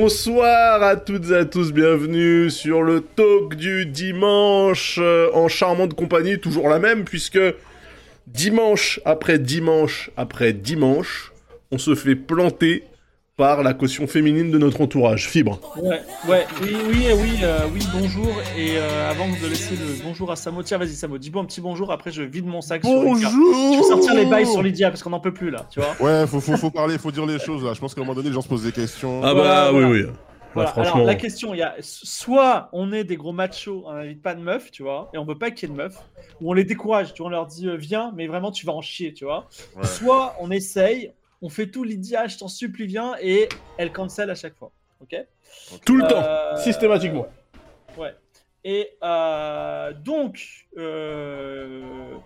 Bonsoir à toutes et à tous, bienvenue sur le talk du dimanche euh, en charmante compagnie, toujours la même puisque dimanche après dimanche après dimanche, on se fait planter par la caution féminine de notre entourage. Fibre. Ouais, ouais, oui, oui, oui, euh, oui, bonjour. Et euh, avant de laisser le bonjour à Samo, tiens, vas-y, Samo, dis-moi un petit bonjour. Après, je vide mon sac. Bonjour. Sur Lydia. je vais sortir les bails sur Lydia parce qu'on n'en peut plus là, tu vois. Ouais, faut, faut, faut parler, faut dire les choses là. Je pense qu'à un moment donné, les gens se posent des questions. Ah bah voilà. oui, oui. Voilà. Ouais, franchement. Alors, la question, il y a soit on est des gros machos, on n'invite pas de meufs, tu vois, et on veut pas qu'il y ait de meufs, ou on les décourage, tu vois, on leur dit euh, viens, mais vraiment tu vas en chier, tu vois. Ouais. Soit on essaye, on fait tout, Lydia, je t'en supplie, viens, et elle cancel à chaque fois. Ok? Tout le temps, Euh, systématiquement. Ouais. Et euh, donc, euh,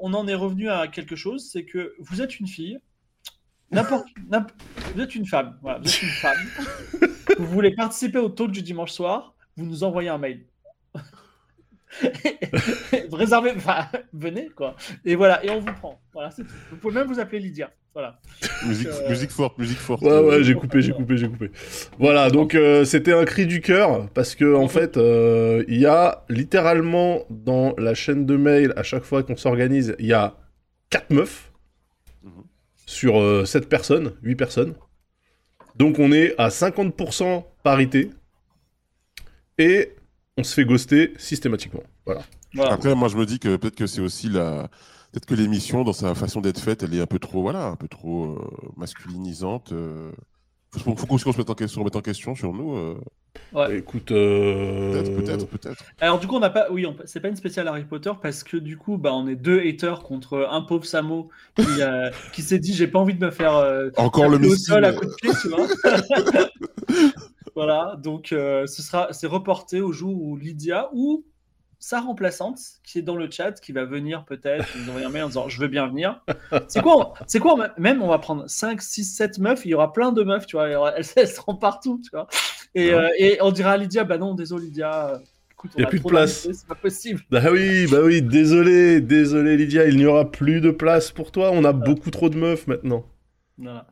on en est revenu à quelque chose, c'est que vous êtes une fille, n'importe, vous êtes une femme, voilà, vous êtes une femme. vous voulez participer au talk du dimanche soir, vous nous envoyez un mail. Réservez, enfin, venez quoi. Et voilà, et on vous prend. Voilà, c'est tout. Vous pouvez même vous appeler Lydia. Voilà. Musique, euh, musique forte, musique forte. Ouais, ouais, j'ai coupé, j'ai coupé, j'ai coupé. Voilà, donc euh, c'était un cri du cœur parce que en fait, euh, il y a littéralement dans la chaîne de mail à chaque fois qu'on s'organise, il y a 4 meufs Mhm. sur 7 personnes, 8 personnes. Donc on est à 50% parité et on se fait ghoster systématiquement. Voilà. voilà. Après, moi, je me dis que peut-être que c'est aussi la. Peut-être que l'émission, dans sa façon d'être faite, elle est un peu trop, voilà, un peu trop euh, masculinisante. euh. Faut, faut qu'on se mette en question, remette en question sur nous. euh. Ouais. Écoute, euh... Peut-être, peut-être, peut-être. Alors du coup on n'a pas, oui, on- c'est pas une spéciale Harry Potter parce que du coup bah on est deux haters contre un pauvre Samo qui, euh, qui s'est dit j'ai pas envie de me faire euh, Encore le missile. sol à coup de pied, tu vois. voilà, donc euh, ce sera, c'est reporté au jour où Lydia ou sa remplaçante qui est dans le chat qui va venir peut-être nous envoyer un mail en disant je veux bien venir. C'est quoi, c'est quoi, même on va prendre 5, 6, 7 meufs, il y aura plein de meufs, tu vois, il elles, elles seront partout, tu vois. Et, Ouais. euh, et on dira à Lydia bah non, désolé Lydia. euh, Écoute, on Y a a plus de place. C'est pas possible. Bah oui, bah oui, désolé, désolé Lydia, il n'y aura plus de place pour toi, on a beaucoup trop de meufs maintenant. Voilà.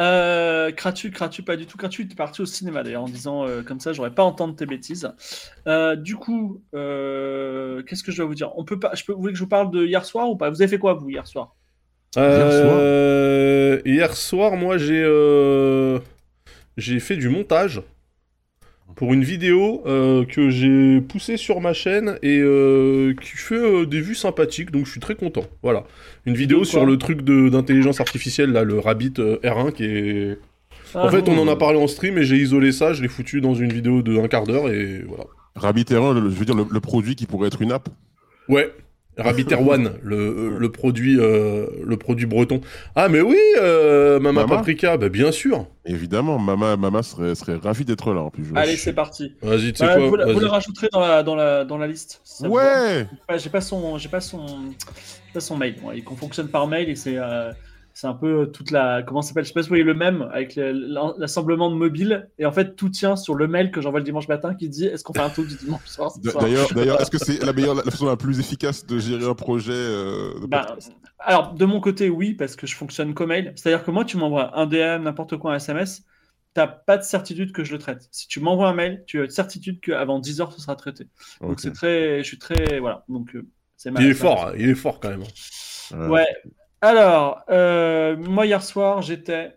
Euh, Kratu, Kratu, pas du tout. Kratu est parti au cinéma d'ailleurs en disant euh, comme ça, j'aurais pas entendu tes bêtises. Euh, du coup, euh, qu'est-ce que je dois vous dire? On peut pas. Je peux. Vous voulez que je vous parle de hier soir ou pas? Vous avez fait quoi vous hier soir? Euh, hier soir, moi j'ai euh, j'ai fait du montage pour une vidéo euh, que j'ai poussée sur ma chaîne et euh, qui fait euh, des vues sympathiques, donc je suis très content. Voilà, une vidéo sur le truc de- d'intelligence artificielle là, le Rabbit euh, R1 qui est. Ah, En fait, on en a parlé en stream et j'ai isolé ça, je l'ai foutu dans une vidéo de un quart d'heure et voilà. Rabbit Terrain, le- je veux dire, le, le produit qui pourrait être une app? Ouais. Rabbit Air One, le, euh, le produit euh, le produit breton. Ah mais oui, euh, Mama, Mama Paprika, bah bien sûr. Évidemment, Mama, Mama serait, serait ravie d'être là en plus. je- Allez, c'est parti. Vas-y, tu sais Voilà, quoi vous, le- vous vas-y. le rajouterez dans la, dans la, dans la liste. si. Ouais j'ai pas son, j'ai pas son, j'ai pas son mail. Ouais, il qu'on fonctionne par mail et c'est, euh, c'est un peu toute la, comment ça s'appelle? Je sais pas si vous voyez le même avec l'assemblement de mobile et en fait tout tient sur le mail que j'envoie le dimanche matin qui dit est-ce qu'on fait un tour du dimanche soir D'ailleurs, d'ailleurs, est-ce que c'est la meilleure, la façon la plus efficace de gérer un projet euh, de Bah, alors de mon côté oui parce que je fonctionne comme mail. C'est-à-dire que moi tu m'envoies un DM n'importe quoi un SMS, t'as pas de certitude que je le traite. Si tu m'envoies un mail, tu as de certitude qu'avant 10 heures ce sera traité. Donc c'est très, je suis très, voilà. Donc euh, c'est ma- Il est fort, hein, il est fort quand même. Euh, Ouais. Alors, euh, moi hier soir, j'étais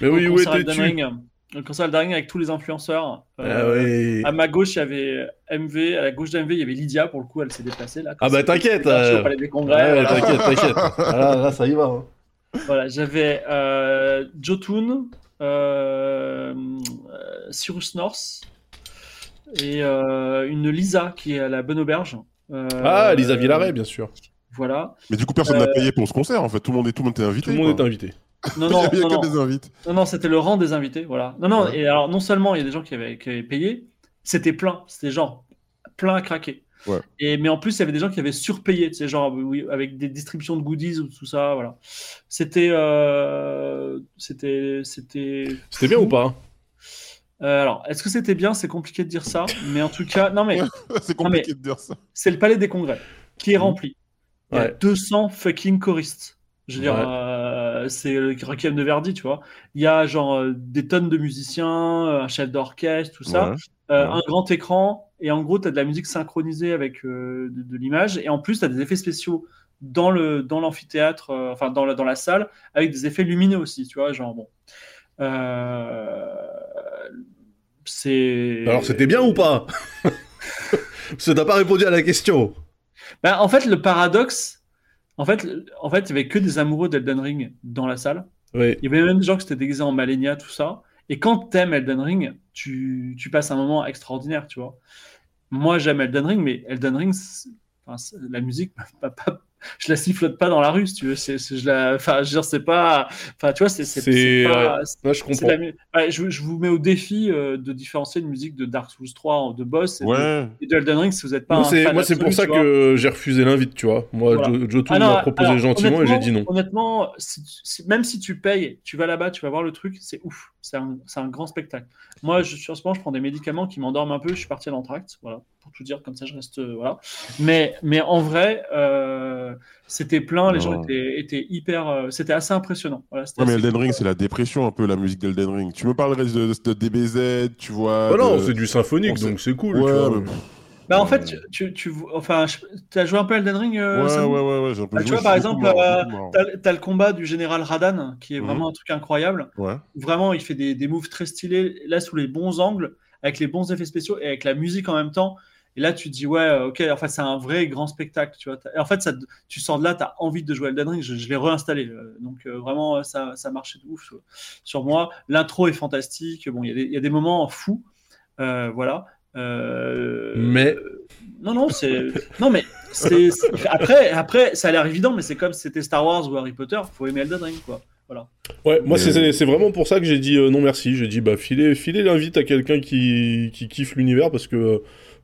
Mais oui, au où concert étais-tu Elden Ring, au concert Elden Ring avec tous les influenceurs. Ah Euh, oui. À ma gauche, il y avait MV, à la gauche d'MV, il y avait Lydia, pour le coup, elle s'est déplacée là. Ah bah, t'inquiète, euh, Palais des Ouais, Congrès, voilà. t'inquiète, t'inquiète. Ah, là, là, ça y va. hein. Voilà, j'avais euh, Jotun, euh, euh, Cyrus North et euh, une Lisa qui est à la Bonne Auberge. Euh, Ah, Lisa Villaret, bien sûr. Voilà. Mais du coup, personne n'a payé pour ce concert en fait. Tout le monde est, tout le monde était invité. Tout le monde est invité. Non, Il y non, avait non, que non. des invités. Non, non, c'était le rang des invités, voilà. Non, non, Ouais. et alors non seulement il y a des gens qui avaient, qui avaient payé, c'était plein, c'était genre plein à craquer. Ouais. Et, mais en plus, il y avait des gens qui avaient surpayé, tu sais, genre oui, avec des distributions de goodies ou tout ça, voilà. C'était. euh, c'était. C'était. C'était bien ou pas? Euh, alors, est-ce que c'était bien? C'est compliqué de dire ça, mais en tout cas, non, mais c'est compliqué de dire ça. c'est le palais des congrès qui est Mhm. rempli. Il y a Ouais. 200 fucking choristes. Je veux dire, Ouais. euh, c'est le Requiem de Verdi, tu vois. Il y a genre euh, des tonnes de musiciens, euh, un chef d'orchestre, tout ça, Ouais. Ouais. un grand écran, et en gros, tu as de la musique synchronisée avec de, de l'image, et en plus, tu as des effets spéciaux dans dans l'amphithéâtre, euh, enfin dans la, dans la salle, avec des effets lumineux aussi, tu vois, genre bon. C'est. Alors c'était bien ou pas? Parce que t'as pas répondu à la question. Ben, en fait, le paradoxe, en fait, en fait, il y avait que des amoureux d'Elden Ring dans la salle. Oui. Il y avait même des gens qui s'étaient déguisés en Malenia, tout ça. Et quand t'aimes Elden Ring, tu, tu passes un moment extraordinaire, tu vois. Moi, j'aime Elden Ring, mais Elden Ring, enfin, la musique, pas- pas- je la sifflote pas dans la rue, si tu veux. C'est, je la, enfin, je veux dire, c'est pas, enfin, tu vois, c'est, c'est, pas- ouais. Je comprends. la je, je vous mets au défi euh, de différencier une musique de Dark Souls 3 en- de boss et, de, Ouais. et de Elden Ring si vous n'êtes pas Moi, c'est, fan moi, c'est pour ça que j'ai refusé l'invite, tu vois. Moi, Voilà. Jo- Jotun Ah m'a proposé alors, gentiment et j'ai dit non. Honnêtement, si- si- même si tu payes, tu vas là-bas, tu vas voir le truc, c'est ouf. C'est un, c'est un grand spectacle. Moi, je, sur ce moment, je prends des médicaments qui m'endorment un peu. Je suis parti à l'entracte, voilà, pour tout dire. Comme ça, je reste, euh, voilà. Mais, mais en vrai, euh, c'était plein. Les gens étaient, étaient hyper. euh, c'était assez impressionnant. Voilà, mais Elden cool. Ring, c'est la dépression un peu, la musique d'Elden Ring. Tu me parlerais de, de DBZ, tu vois. Ah non, de- c'est du symphonique, donc c'est cool. Ouais, tu vois. mais- Bah, en fait, tu, tu, tu- enfin, tu as joué un peu Elden Ring euh, Ouais, ouais, ouais, ouais, j'ai un peu Bah, tu joué, vois, par exemple, euh, mort. T'as t'as le combat du général Radan, qui est Mhm. vraiment un truc incroyable. Ouais. Vraiment, il fait des, des moves très stylés, là, sous les bons angles, avec les bons effets spéciaux et avec la musique en même temps. Et là, tu te dis, ouais, euh, ok, en fait, c'est un vrai grand spectacle, tu vois. Et en fait, ça, tu sors de là, tu as envie de jouer Elden Ring. Je, je l'ai réinstallé. euh, donc, euh, vraiment, euh, ça, ça marchait de ouf sur, sur moi. L'intro est fantastique. Bon, il y, a des- il y a des moments fous. euh, voilà. Euh, Mais non, non, c'est. Non, mais c'est. Après, après, ça a l'air évident, mais c'est comme si c'était Star Wars ou Harry Potter. Faut aimer Elden Ring, quoi. Ouais, moi Mais- c'est- c'est vraiment pour ça que j'ai dit euh, non merci. J'ai dit bah filez, filez l'invite à quelqu'un qui, qui kiffe l'univers parce que euh,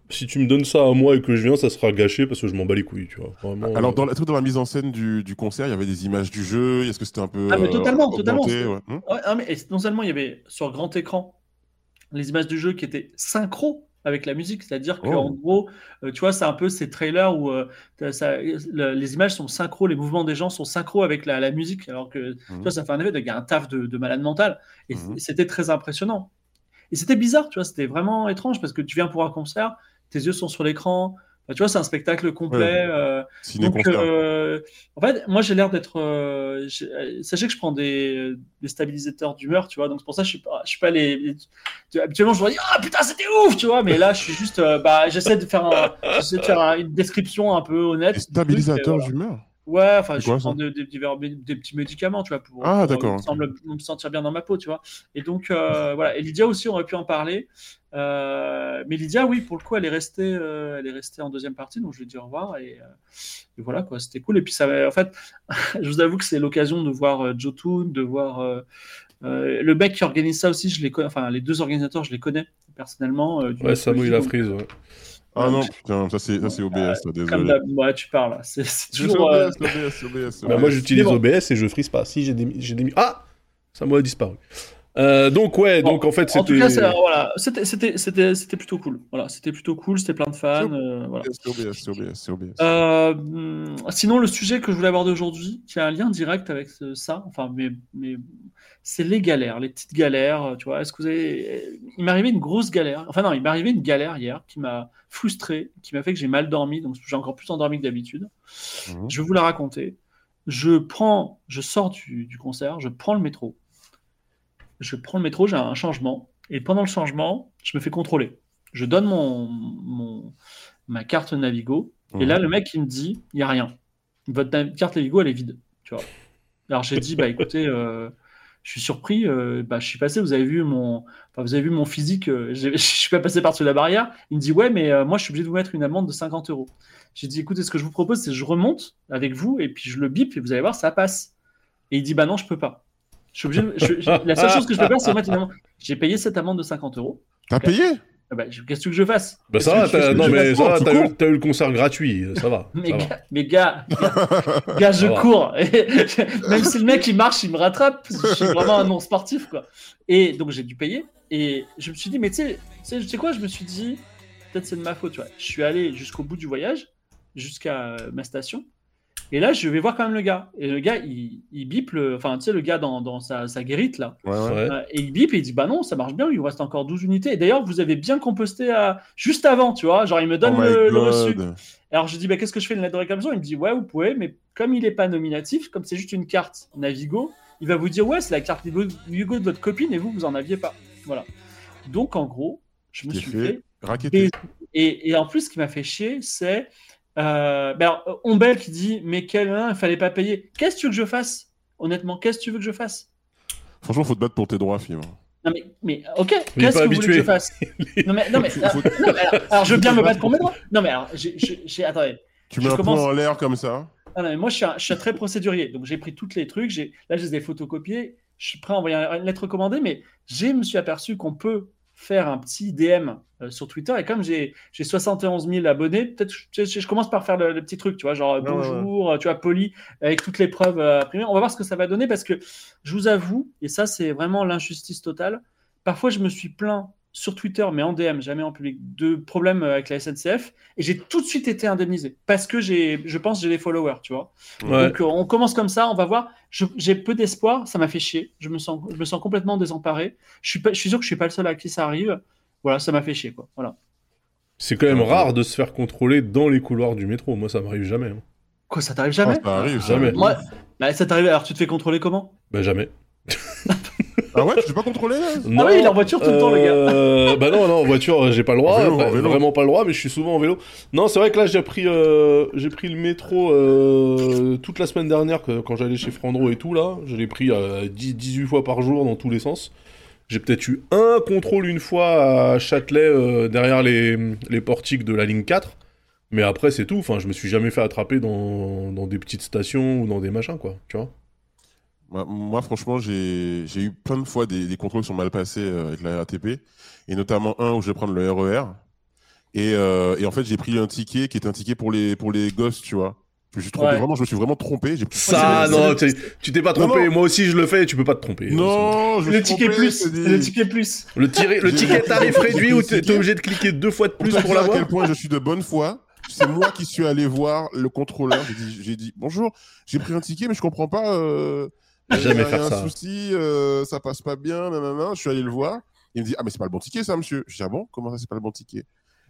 si tu me donnes ça à moi et que je viens, ça sera gâché parce que je m'en bats les couilles, tu vois. Vraiment, Alors, euh, dans la, dans la mise en scène du, du concert, il y avait des images du jeu. Est-ce que c'était un peu. Ah, mais euh, totalement, augmenté, totalement. ouais. Hmm Ouais, ah, mais non seulement il y avait sur grand écran les images du jeu qui étaient synchro avec la musique, c'est-à-dire que Oh. gros, euh, tu vois, c'est un peu ces trailers où euh, t'as- ça- le- les images sont synchro, les mouvements des gens sont synchro avec la, la musique, alors que tu Mhm. vois, ça fait un effet de il y a un taf de, de malade mental, et Mhm. c'était très impressionnant. Et c'était bizarre, tu vois, c'était vraiment étrange parce que tu viens pour un concert, tes yeux sont sur l'écran, Enfin, tu vois, c'est un spectacle complet. Ouais. euh, donc, euh, en fait, moi, j'ai l'air d'être. euh, sachez que je prends des, des stabilisateurs d'humeur, tu vois. Donc, c'est pour ça que je suis pas, je suis pas les. les- tu- habituellement, je dois dire Ah putain, c'était ouf, tu vois. Mais là, je suis juste. bah, j'essaie de faire, un- j'essaie de faire un- une description un peu honnête. Des stabilisateurs voilà. Ouais, enfin, je quoi, prends des, divers- des petits médicaments, tu vois, pour, Ah, pour, me, ok. semble- me sentir bien dans ma peau, tu vois. Et donc, euh, voilà. Et Lydia aussi, on aurait pu en parler. Euh, mais Lydia, oui, pour le coup, elle est restée, euh, elle est restée en deuxième partie, donc je lui ai dit au revoir. Et, euh, et voilà, quoi, c'était cool. Et puis, ça, en fait, je vous avoue que c'est l'occasion de voir euh, Jotun, de voir euh, euh, le mec qui organise ça aussi. Je les connais, enfin, les deux organisateurs, je les connais personnellement. euh, du Ouais, Samu, il a donc, frise. Ouais. Ah non, putain, ça c'est ça, c'est OBS, ça, Comme désolé. ouais, tu parles. C'est toujours. euh, OBS, OBS, OBS, Bah, moi, j'utilise. OBS et je frise pas. Si, j'ai des, j'ai des... Ah Samu a disparu. Euh, donc, ouais, Bon, donc en fait, En tout c'était. cas, voilà, c'était c'était- c'était- c'était plutôt cool. Voilà, c'était plutôt cool, c'était plein de fans. euh, voilà. C'est OBS, c'est OBS, c'est OBS. Euh, hum, sinon, le sujet que je voulais aborder aujourd'hui, qui a un lien direct avec ce- ça, enfin, mais, mais c'est les galères, les petites galères. euh, Tu vois, est-ce que vous avez. Il m'est arrivé une grosse galère. Enfin, non, il m'est arrivé une galère hier qui m'a frustré, qui m'a fait que j'ai mal dormi, donc j'ai encore plus endormi que d'habitude. Mhm. Je vais vous la raconter. Je prends, je sors du, du concert, je prends le métro. Je prends le métro, j'ai un changement. Et pendant le changement, je me fais contrôler. Je donne mon, mon- ma carte Navigo. Et Mhm. là, le mec, il me dit, il n'y a rien. Votre carte Navigo, elle est vide. Tu vois. Alors j'ai dit, bah écoutez, euh, je suis surpris. euh, bah, je suis passé, vous avez vu mon, vous avez vu mon physique. euh, je suis pas passé par-dessus la barrière. Il me dit, ouais, mais euh, moi, je suis obligé de vous mettre une amende de 50 euros. J'ai dit, écoutez, ce que je vous propose, c'est que je remonte avec vous et puis je le bip et vous allez voir, ça passe. Et il dit, bah non, je peux pas. Je suis obligé de- la seule chose que je peux faire, c'est mettre une amende. J'ai payé cette amende de 50 euros. T'as payé? Bah, je- Qu'est-ce que je fasse Bah, ça va, t'as... non, je mais ça t'as eu, le concert gratuit, ça va. Mais ça va. gars, mais gars, gars, gars, je va. cours. Même si le mec il marche, il me rattrape. Je suis vraiment un non sportif quoi. Et donc j'ai dû payer. Et je me suis dit, mais tu sais, tu sais- quoi Je me suis dit, peut-être c'est de ma faute. Tu vois. Je suis allé jusqu'au bout du voyage, jusqu'à euh, ma station. Et là, je vais voir quand même le gars. Et le gars, il, il bip, le, enfin, tu sais, le gars dans, dans sa, sa guérite, là. Ouais, ouais. Euh, et il bip et il dit Bah non, ça marche bien, il vous reste encore 12 unités. Et d'ailleurs, vous avez bien composté à... juste avant, tu vois. Genre, il me donne Oh le, reçu. Alors, je dis Bah qu'est-ce que je fais une lettre de réclamation? Il me dit Ouais, vous pouvez, mais comme il n'est pas nominatif, comme c'est juste une carte Navigo, il va vous dire Ouais, c'est la carte Navigo de votre copine et vous, vous en aviez pas. Voilà. Donc, en gros, je me suis fait fait et en plus, ce qui m'a fait chier, c'est euh, ben alors, euh, Ombel qui dit Mais quel il fallait pas payer. Qu'est-ce que tu veux que je fasse? Honnêtement, qu'est-ce que tu veux que je fasse? Franchement, faut te battre pour tes droits, film. Non, mais, mais ok, qu'est-ce que vous voulez que habitué. je fasse? Non, mais, non, mais, Faut- euh, faut- non, mais alors, alors, je veux bien me battre pour mes droits. Non, mais alors, j'ai- attendez. Tu Je mets un commence- point en l'air comme ça. Ah non, mais moi, je suis, un, je suis un très procédurier. Donc, j'ai pris tous les trucs. j'ai- Là, je les ai photocopiés. Je suis prêt à envoyer une lettre recommandée, mais je me suis aperçu qu'on peut faire un petit DM euh, sur Twitter. Et comme j'ai j'ai 71 000 abonnés, peut-être je, je- je commence par faire le, le petit truc, tu vois, genre bonjour, tu vois, poli, avec toutes les preuves euh. On va voir ce que ça va donner parce que je vous avoue, et ça, c'est vraiment l'injustice totale. Parfois, je me suis plaint sur Twitter, mais en DM, jamais en public, de problèmes euh, avec la SNCF. Et j'ai tout de suite été indemnisé parce que j'ai, je pense, j'ai des followers, tu vois. Ouais. Donc euh, on commence comme ça, on va voir. Je- J'ai peu d'espoir, ça m'a fait chier. Je me sens, je me sens complètement désemparé. Je suis, pas, je suis sûr que je suis pas le seul à qui ça arrive. Voilà, ça m'a fait chier, quoi. Voilà. C'est quand même Ouais. rare de se faire contrôler dans les couloirs du métro. Moi, ça m'arrive jamais. hein. Quoi, ça t'arrive jamais? Ah, ça arrive, ça. Jamais. Moi, bah, ça t'arrive. Alors tu te fais contrôler comment? Bah, jamais. Ah ouais, tu pas contrôlé là Non, Ah oui, il est en voiture tout le temps, le gars. euh, bah non, non, en voiture, j'ai pas le droit. Vélo, Bah, vélo. Vraiment pas le droit, mais je suis souvent en vélo. Non, c'est vrai que là, j'ai pris, euh, j'ai pris le métro euh, toute la semaine dernière quand j'allais chez Frandro et tout là. Je l'ai pris euh, 10, 18 fois par jour dans tous les sens. J'ai peut-être eu un contrôle une fois à Châtelet euh, derrière les, les portiques de la ligne 4. Mais après, c'est tout. Enfin, je me suis jamais fait attraper dans, dans des petites stations ou dans des machins, quoi. Tu vois Moi, moi, franchement, j'ai j'ai eu plein de fois des, des contrôles qui sont mal passés euh, avec la RATP, et notamment un où je vais prendre le RER. Et, euh, et en fait, j'ai pris un ticket qui était un ticket pour les, pour les gosses, tu vois. Je me suis trompé, Ouais. vraiment, je me suis vraiment trompé. Ça, non, tu t'es pas trompé. non. Moi aussi, je le fais. Tu peux pas te tromper. Non, je me Le suis ticket trompé, plus. des- Le ticket plus. Le, tiré- le ticket tarif réduit le t'es obligé de cliquer deux fois de Pour plus te pour dire à l'avoir quel point je suis de bonne foi, c'est moi qui suis allé voir le contrôleur. J'ai dit, j'ai dit, bonjour, j'ai pris un ticket, mais je comprends pas. Euh, Jamais faire il y a ça. un souci, euh, ça passe pas bien, nanana. Je suis allé le voir. Il me dit, ah, mais c'est pas le bon ticket, ça, monsieur. Je dis, ah bon, comment ça, c'est pas le bon ticket?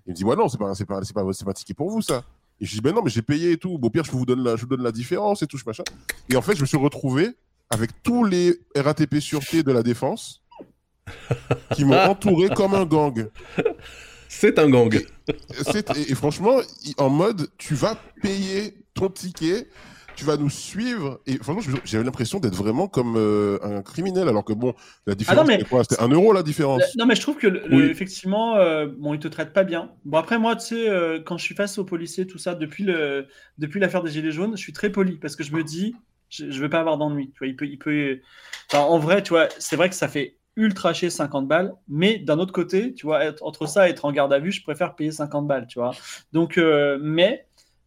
Il me dit, ouais, non, c'est pas, c'est pas, c'est pas, c'est pas un ticket pour vous, ça. Et je dis, ben non, mais j'ai payé et tout. Bon, au pire, je vous donne la, je vous donne la différence et tout, machin. Et en fait, je me suis retrouvé avec tous les RATP sûreté de la défense qui m'ont entouré comme un gang. C'est un gang. Et, et franchement, en mode, tu vas payer ton ticket, tu vas nous suivre. Et franchement, j'avais l'impression d'être vraiment comme euh, un criminel, alors que bon, la différence, Ah mais- c'était quoi? C'était un euro la différence. Le- Non, mais je trouve que, le- le- Oui. effectivement, euh, bon, ils te traitent pas bien. Bon, après, moi, tu sais, euh, quand je suis face aux policiers, tout ça, depuis le, depuis l'affaire des Gilets jaunes, je suis très poli parce que je me dis, je, je veux pas avoir d'ennui. Tu vois, il peut, il peut. Enfin, en vrai, tu vois, c'est vrai que ça fait ultra chier 50 balles, mais d'un autre côté, tu vois, être, entre ça et être en garde à vue, je préfère payer 50 balles, tu vois. Donc, euh, mais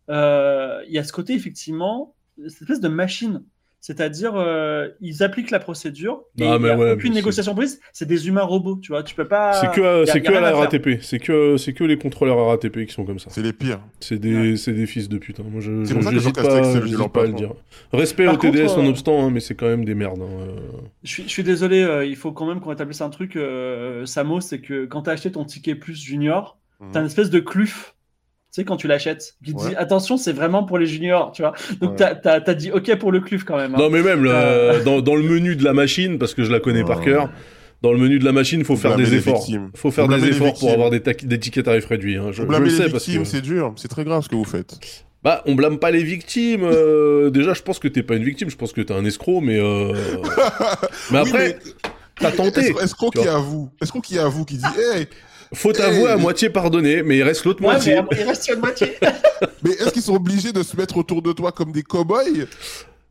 euh, il y a ce côté, effectivement, cette espèce de machine. C'est-à-dire, euh, ils appliquent la procédure et Ah, il mais n'y a ouais, aucune mais négociation prise. C'est des humains robots, tu vois. Tu peux pas. C'est que, c'est que à la. RATP. C'est que, c'est que les contrôleurs RATP qui sont comme ça. C'est les pires. C'est des, c'est des fils de pute. hein. Moi, je, C'est pour ça que Jean Castex, pas, pas à le dire. Respect Par au TDS contre, euh, nonobstant, hein, mais c'est quand même des merdes. hein, euh. Je suis, je suis désolé, euh, il faut quand même qu'on établisse un truc, euh, Samo, c'est que quand tu as acheté ton ticket plus junior, Mhm. tu as une espèce de cluf. Tu sais, quand tu l'achètes, qui te Ouais. dit attention, c'est vraiment pour les juniors, tu vois. Donc, Ouais. tu as, dit ok pour le cluf quand même. hein. Non, mais même le- Euh. dans, dans le menu de la machine, parce que je la connais par cœur, dans le menu de la machine, il faut Faut faire des efforts. faut faire des efforts pour avoir des, ta- des tickets tarifs réduits. hein. Je, Vous le les sais parce victimes, que. c'est dur, c'est très grave ce que vous faites. Bah, on blâme pas les victimes. euh, déjà, je pense que t'es pas une victime. Je pense que t'es un escroc, mais. euh, mais Oui, après, t'as tenté. Est-ce est-ce qu'on tu qui vois. avoue Est-ce qu'on qui avoue qui dit Hey, Faut t'avouer Hey, à moitié pardonné, mais il reste l'autre Ouais, moitié. mais il reste sur une moitié. mais est-ce qu'ils sont obligés de se mettre autour de toi comme des cow-boys?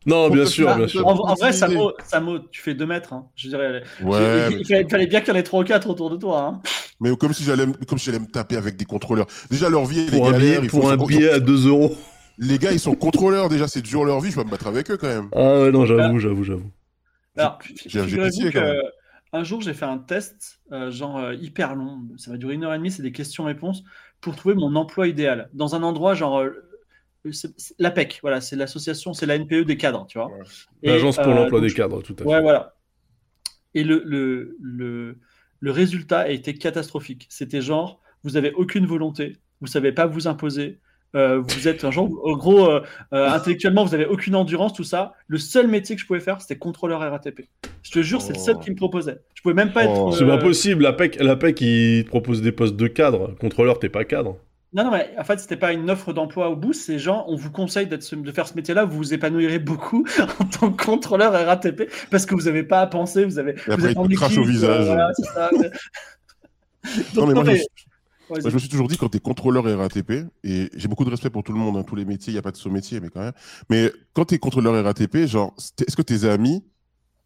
Non, bien sûr, bien sûr. en, en vrai. Samo, Samo, tu fais 2 mètres. hein. Je dirais. Ouais, il, fallait, il fallait bien qu'il y en ait 3 ou 4 autour de toi. hein. mais comme si j'allais me- comme si j'allais me taper avec des contrôleurs. Déjà leur vie, Pour un billet, font- pour un billet à 2 euros. Les gars, ils sont contrôleurs déjà, c'est dur leur vie, je vais me battre avec eux quand même. Ah ouais, non, j'avoue, j'avoue, j'avoue. Alors, j'ai- pitié, quand que même. Un jour, j'ai fait un test, euh, genre euh, hyper long, ça va durer une heure et demie, c'est des questions-réponses, pour trouver mon emploi idéal. Dans un endroit, genre, euh, l'APEC, voilà, c'est l'association, c'est la NPE des cadres, tu vois. Ouais. L'agence pour l'emploi des cadres, tout à fait. Ouais, voilà. Et le, le, le, le résultat a été catastrophique. C'était genre, vous avez aucune volonté, vous savez pas vous imposer. Euh, vous êtes un genre, en gros, euh, euh, intellectuellement, vous avez aucune endurance, tout ça. Le seul métier que je pouvais faire, c'était contrôleur RATP. Je te jure, c'est le seul Oh. qui me proposait. Je pouvais même pas être. Oh. C'est euh, pas possible, la PEC, la PEC, il te propose des postes de cadre. Contrôleur, t'es pas cadre. Non, non, mais en fait, c'était pas une offre d'emploi au bout. C'est genre, on vous conseille ce- de faire ce métier-là. Vous vous épanouirez beaucoup en tant que contrôleur RATP parce que vous avez pas à penser. Vous avez. vous après, êtes il te crache au visage. voilà, c'est ça. Non, mais moi, vas-y. Moi, je me suis toujours dit, quand tu es contrôleur RATP, et j'ai beaucoup de respect pour tout le monde, hein, tous les métiers, il n'y a pas de sous-métier, mais quand même. Mais quand tu es contrôleur RATP, genre, est-ce que tes amis,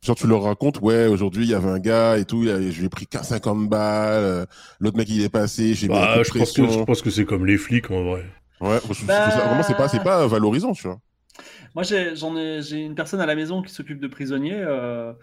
genre, tu leur racontes, ouais, aujourd'hui, il y avait un gars et tout, je lui ai pris 50 balles, euh, l'autre mec, il est passé, j'ai mis Bah, de je pense que je pense que c'est comme les flics en vrai. Ouais, Bah- ça- vraiment, c'est pas, c'est pas valorisant, tu vois. Moi, j'ai, j'en ai, j'ai une personne à la maison qui s'occupe de prisonniers. euh,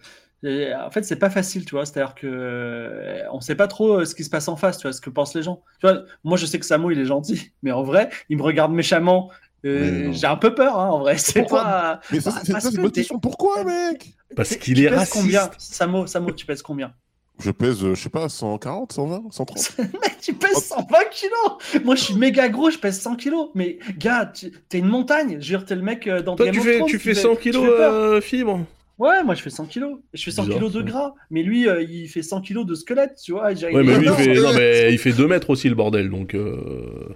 et en fait, c'est pas facile, tu vois. C'est-à-dire que euh, on sait pas trop euh, ce qui se passe en face, tu vois, ce que pensent les gens. Tu vois, moi, je sais que Samo, il est gentil, mais en vrai, il me regarde méchamment. Euh, j'ai un peu peur, hein, en vrai. C'est pas. Mais ça, Bah, c'est une bonne question. Pourquoi, mec Parce qu'il tu est pèses raciste. combien Samo, Samo, tu pèses combien? Je pèse, euh, je sais pas, 140, 120, 130 Mec, tu pèses 120 kilos Moi, je suis méga gros, je pèse 100 kilos. Mais gars, t'es une montagne. Je veux dire, t'es le mec euh, dans Toi, Game tu of fais, Thrones, tu fais fais- 100 tu kilos euh, fibre Ouais, moi je fais 100 kilos. Je fais 100 Bizarre, kilos de gras. Mais lui, euh, il fait 100 kilos de squelette, tu vois. Ouais, il mais lui, il fait, non, mais il fait 2 mètres aussi, le bordel, donc... euh,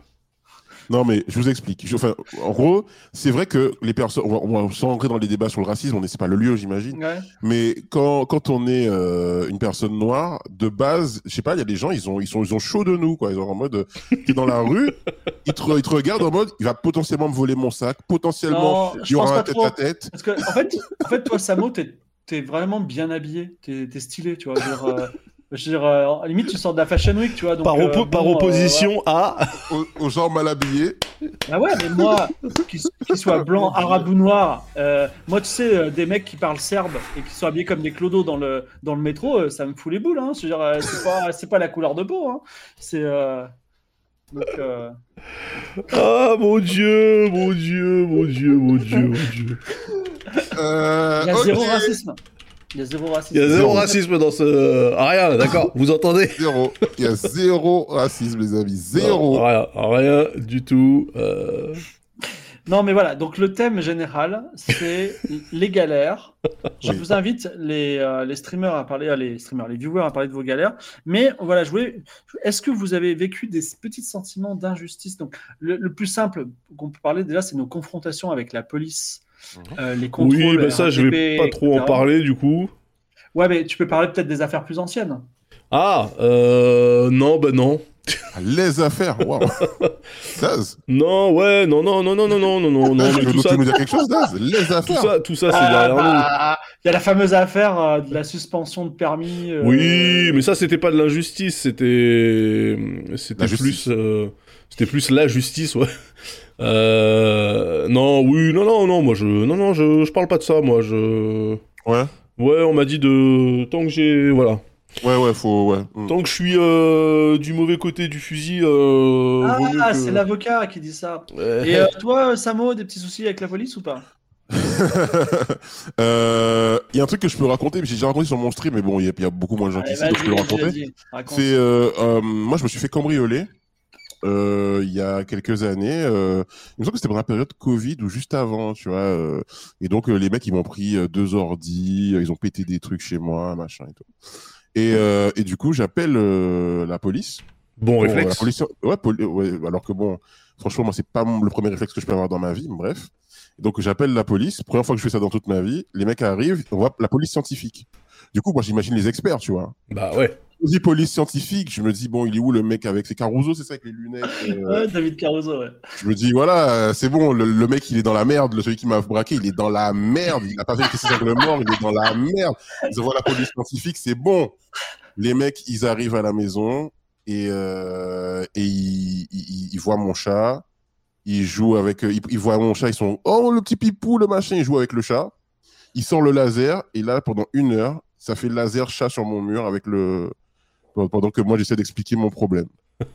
Non, mais je vous explique. Je- enfin, en gros, c'est vrai que les personnes, on va, sans rentrer dans les débats sur le racisme, on n'est c'est pas le lieu, j'imagine. Ouais. Mais quand, quand on est euh, une personne noire, de base, je sais pas, il y a des gens, ils ont, ils sont, ils ont chaud de nous, quoi. Ils sont en mode, euh, t'es dans la rue, ils te, ils te regardent en mode, il va potentiellement me voler mon sac, potentiellement, Non, il y aura un tête trop. à tête. Parce que, en fait, en fait toi, Samo, t'es es vraiment bien habillé. T'es es stylé, tu vois. Dire, euh, je veux dire, euh, à la limite, tu sors de la Fashion Week, tu vois. Donc, Par, euh, oppo- bon, par euh, opposition à... Aux, gens mal habillés. Ah ouais, mais moi, qu'il qu'il soit blanc, arabe ou noir, euh, moi, tu sais, euh, des mecs qui parlent serbe et qui sont habillés comme des clodos dans le, dans le métro, euh, ça me fout les boules. Hein. Je veux dire, euh, c'est pas, c'est pas la couleur de peau. Hein. C'est. euh, Donc, euh, Ah, mon Dieu, mon Dieu, mon Dieu, mon Dieu, mon Dieu. Euh, il y a zéro racisme. Il y a zéro racisme. Il y a zéro Zéro. racisme dans ce... Ah, rien, d'accord, vous entendez Zéro. Il y a zéro racisme, les amis. Zéro. Non, rien, rien du tout. euh, Non, mais voilà. Donc, le thème général, c'est les galères. Je Oui. vous invite, les, euh, les streamers à parler, les streamers, les viewers à parler de vos galères. Mais voilà, je voulais. Est-ce que vous avez vécu des petits sentiments d'injustice? Donc, le, le plus simple qu'on peut parler déjà, c'est nos confrontations avec la police, euh, les contrôles. Oui, bah ça, je vais pas trop en parler, du coup. Ouais, mais tu peux parler peut-être des affaires plus anciennes. Ah, euh... Non, bah non. Les affaires. Waouh. Daz. Non, ouais, non, non, non, non, non, non, non, non, non, tu mais tout ça, tu veux nous dire quelque chose, Daz Les tout affaires. ça, tout ça, c'est Ah, derrière nous. bah, Il y a la fameuse affaire euh, de la suspension de permis. euh, Oui, mais ça, c'était pas de l'injustice, c'était, c'était plus, euh, c'était plus la justice, ouais. Euh... Non, oui, non, non, non, moi, je, non, non, je, je parle pas de ça, moi, je, Ouais. ouais, on m'a dit de, tant que j'ai, voilà, Ouais, ouais, faut. Ouais. Mm. tant que je suis euh, du mauvais côté du fusil. Euh, Ah, que- c'est l'avocat qui dit ça. Ouais. Et euh, toi, Samo, des petits soucis avec la police ou pas? Euh, Il y a un truc que je peux raconter, mais j'ai déjà raconté sur mon stream, mais bon, il y, y a beaucoup moins de gens qui savent, donc je peux le raconter. C'est euh, euh, moi, je me suis fait cambrioler euh, il y a quelques années. Euh, il me semble que c'était pendant la période Covid ou juste avant, tu vois. euh, et donc euh, les mecs ils m'ont pris euh, deux ordis, euh, ils ont pété des trucs chez moi, machin et tout. Et, euh, et du coup, j'appelle euh, la police. Bon Bon, réflexe. la police, ouais, poli- ouais, alors que bon, franchement, moi, c'est pas mon- le premier réflexe que je peux avoir dans ma vie, mais bref. Donc, j'appelle la police. Première fois que je fais ça dans toute ma vie, les mecs arrivent, on voit la police scientifique. Du coup, moi, j'imagine les experts, tu vois. Bah ouais. Je dis police scientifique, je me dis, bon, il est où le mec avec ses Caruso, c'est ça, avec les lunettes euh, Ouais, David Caruso, ouais. Je me dis, voilà, euh, c'est bon, le, le mec, il est dans la merde, le celui qui m'a braqué, il est dans la merde, il n'a pas vérifié ses angles morts, il est dans la merde. Ils envoient la police scientifique, c'est bon. Les mecs, ils arrivent à la maison et, euh, et ils, ils, ils voient mon chat, ils jouent avec, ils, ils voient mon chat, ils sont, oh, le petit pipou, le machin, ils jouent avec le chat. Ils sortent le laser et là, pendant une heure, ça fait laser chat sur mon mur avec le, pendant que moi, j'essaie d'expliquer mon problème.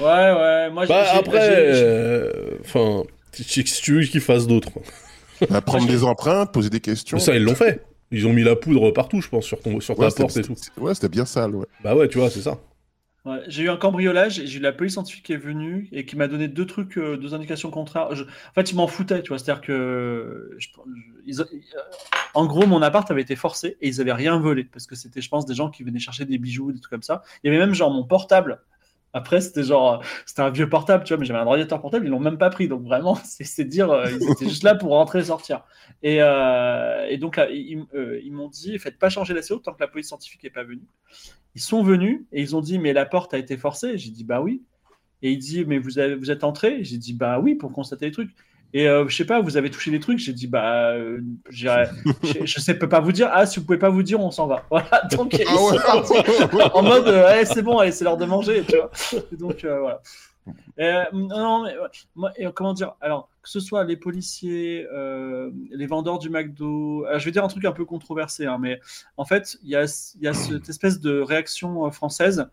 Ouais, ouais. Moi, j'ai- Bah après, euh, enfin, si tu veux qu'ils fassent d'autres. À prendre des empreintes, poser des questions. Mais ça, ils l'ont fait. Ils ont mis la poudre partout, je pense, sur, ton, sur ta Ouais, porte et tout. Ouais, c'était bien sale, ouais. Bah ouais, tu vois, c'est ça. J'ai eu un cambriolage et j'ai eu la police scientifique qui est venue et qui m'a donné deux trucs, euh, deux indications contraires. En fait, ils m'en foutaient, tu vois. C'est-à-dire que, ils- euh, en gros, mon appart avait été forcé et ils avaient rien volé parce que c'était, je pense, des gens qui venaient chercher des bijoux, des trucs comme ça. Il y avait même genre mon portable. Après, c'était genre, c'était un vieux portable, tu vois, mais j'avais un ordinateur portable, ils l'ont même pas pris. Donc vraiment, c'est dire, euh, ils étaient juste là pour rentrer et sortir. Et, euh, et donc ils, euh, ils m'ont dit, faites pas changer la CO tant que la police scientifique n'est pas venue. Ils sont venus et ils ont dit, mais la porte a été forcée. J'ai dit, bah oui. Et il dit, mais vous, avez, vous êtes entré J'ai dit, bah oui, pour constater les trucs. Et euh, je sais pas, vous avez touché des trucs J'ai dit, bah, euh, je, je sais, peux pas vous dire. Ah, si vous pouvez pas vous dire, on s'en va. Voilà, donc ils Ah ouais. sont partis en mode, euh, c'est bon, allez, c'est l'heure de manger, tu vois. Et donc, euh, voilà. Euh, non, mais moi, comment dire Alors, que ce soit les policiers, euh, les vendeurs du McDo, je vais dire un truc un peu controversé, hein, mais en fait, il y a, y a cette espèce de réaction française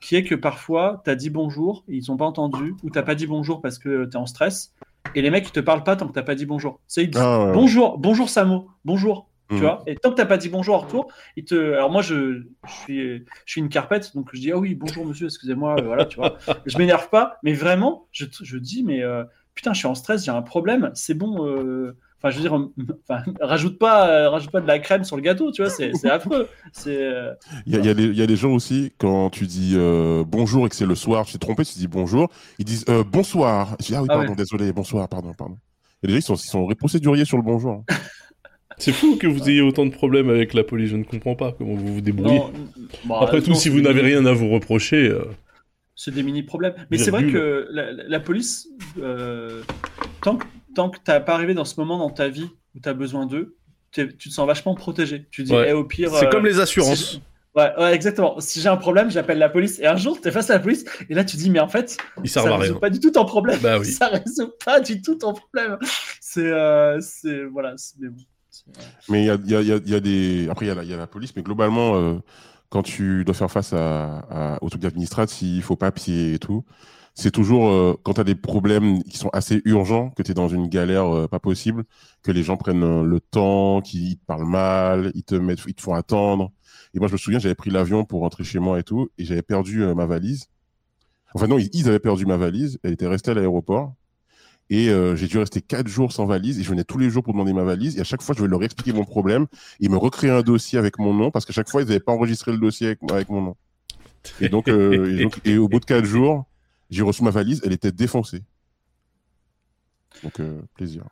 qui est que parfois, tu as dit bonjour ils n'ont pas entendu, ou tu pas dit bonjour parce que tu es en stress, et les mecs, ils te parlent pas tant que tu pas dit bonjour. C'est ils disent Ah, ouais. bonjour, bonjour Samo, bonjour. Tu Mhm. vois et tant que t'as pas dit bonjour en retour, il te. Alors moi, je, je suis, je suis une carpette, donc je dis ah oui bonjour monsieur, excusez-moi, euh, voilà, tu vois. Je m'énerve pas, mais vraiment, je, je dis mais euh, putain, je suis en stress, j'ai un problème, c'est bon. Enfin, je veux dire, enfin, rajoute pas, euh, rajoute pas de la crème sur le gâteau, tu vois, c'est affreux. C'est. euh, Il y, a- il y a des- il y a des gens aussi, quand tu dis euh, bonjour et que c'est le soir, tu t'es trompé, tu dis bonjour, ils disent euh, bonsoir. Je dis, ah oui, Ah pardon, ouais. désolé, bonsoir, pardon, pardon. Et les gens, ils sont, ils sont procéduriers sur le bonjour. hein. C'est fou que vous ayez autant de problèmes avec la police, je ne comprends pas comment vous vous débrouillez. non, bon, Après tout, non, si vous des n'avez mini- rien à vous reprocher, euh, C'est des mini problèmes. Mais c'est vrai que la, la- la police, euh, tant que, tant que t'as pas arrivé dans ce moment dans ta vie où tu as besoin d'eux, tu te sens vachement protégé. Tu dis, Ouais. Eh, au pire. c'est euh, comme les si assurances. je- Ouais, ouais, exactement. Si j'ai un problème, j'appelle la police. Et un jour, tu es face à la police, et là, tu dis, mais en fait, ça à résout rien. pas du tout ton problème. Bah oui. Ça résout pas du tout ton problème. C'est. euh, c'est voilà. c'est- mais bon, c'est- Mais il y a, il y a- il y a- il y a des. Après, il y, a la- il y a la police, mais globalement, euh, quand tu dois faire face à, à, aux trucs administratifs, il faut papier et tout, c'est toujours euh, quand tu as des problèmes qui sont assez urgents, que tu es dans une galère euh, pas possible, que les gens prennent euh, le temps, qu'ils te parlent mal, ils te, mettent, ils te font attendre. Et moi, je me souviens, j'avais pris l'avion pour rentrer chez moi et tout, et j'avais perdu euh, ma valise. Enfin, non, ils, avaient perdu ma valise, elle était restée à l'aéroport. Et euh, j'ai dû rester quatre jours sans valise. Et je venais tous les jours pour demander ma valise. Et à chaque fois, je vais leur expliquer mon problème. Ils me recréaient un dossier avec mon nom parce qu'à chaque fois, ils n'avaient pas enregistré le dossier avec, avec mon nom. Et donc, euh, et donc- et au bout de quatre jours, j'ai reçu ma valise. Elle était défoncée. Donc, euh, plaisir.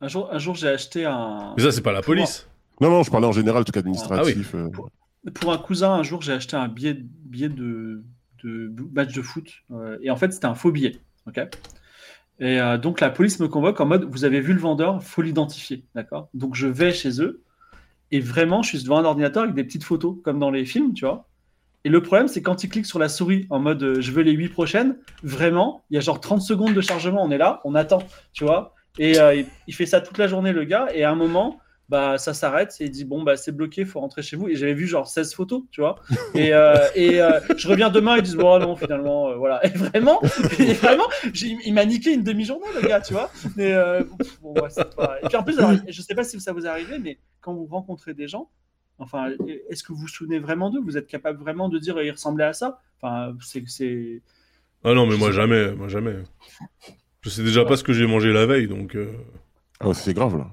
Un jour, un jour j'ai acheté un. Mais ça, c'est pas la police. Non, non, je parlais en général, truc administratif. euh. Pour un cousin, un jour, j'ai acheté un billet, billet de, de match de foot. euh, et en fait, c'était un faux billet. ok? Et euh, donc, la police me convoque en mode Vous avez vu le vendeur, faut l'identifier. D'accord? Donc, je vais chez eux. Et vraiment, je suis devant un ordinateur avec des petites photos, comme dans les films, tu vois? Et le problème, c'est quand il clique sur la souris en mode euh, Je veux les 8 prochaines, vraiment, il y a genre 30 secondes de chargement. On est là, on attend, tu vois. Et euh, il, fait ça toute la journée, le gars. Et à un moment, bah, ça s'arrête et il dit bon bah c'est bloqué, faut rentrer chez vous. Et j'avais vu genre 16 photos, tu vois. Et, euh, et je reviens demain, ils disent bon non finalement voilà. Et vraiment, vraiment, il m'a niqué une demi-journée le gars, tu vois. Et puis en plus, alors, je sais pas si ça vous est arrivé, mais quand vous rencontrez des gens, enfin, est-ce que vous vous souvenez vraiment d'eux? Vous êtes capable vraiment de dire il ressemblait à ça? Enfin, c'est c'est Ah non, mais moi jamais, moi jamais. Je sais déjà pas ce que j'ai mangé la veille, donc. euh, Ah ouais, c'est grave, là.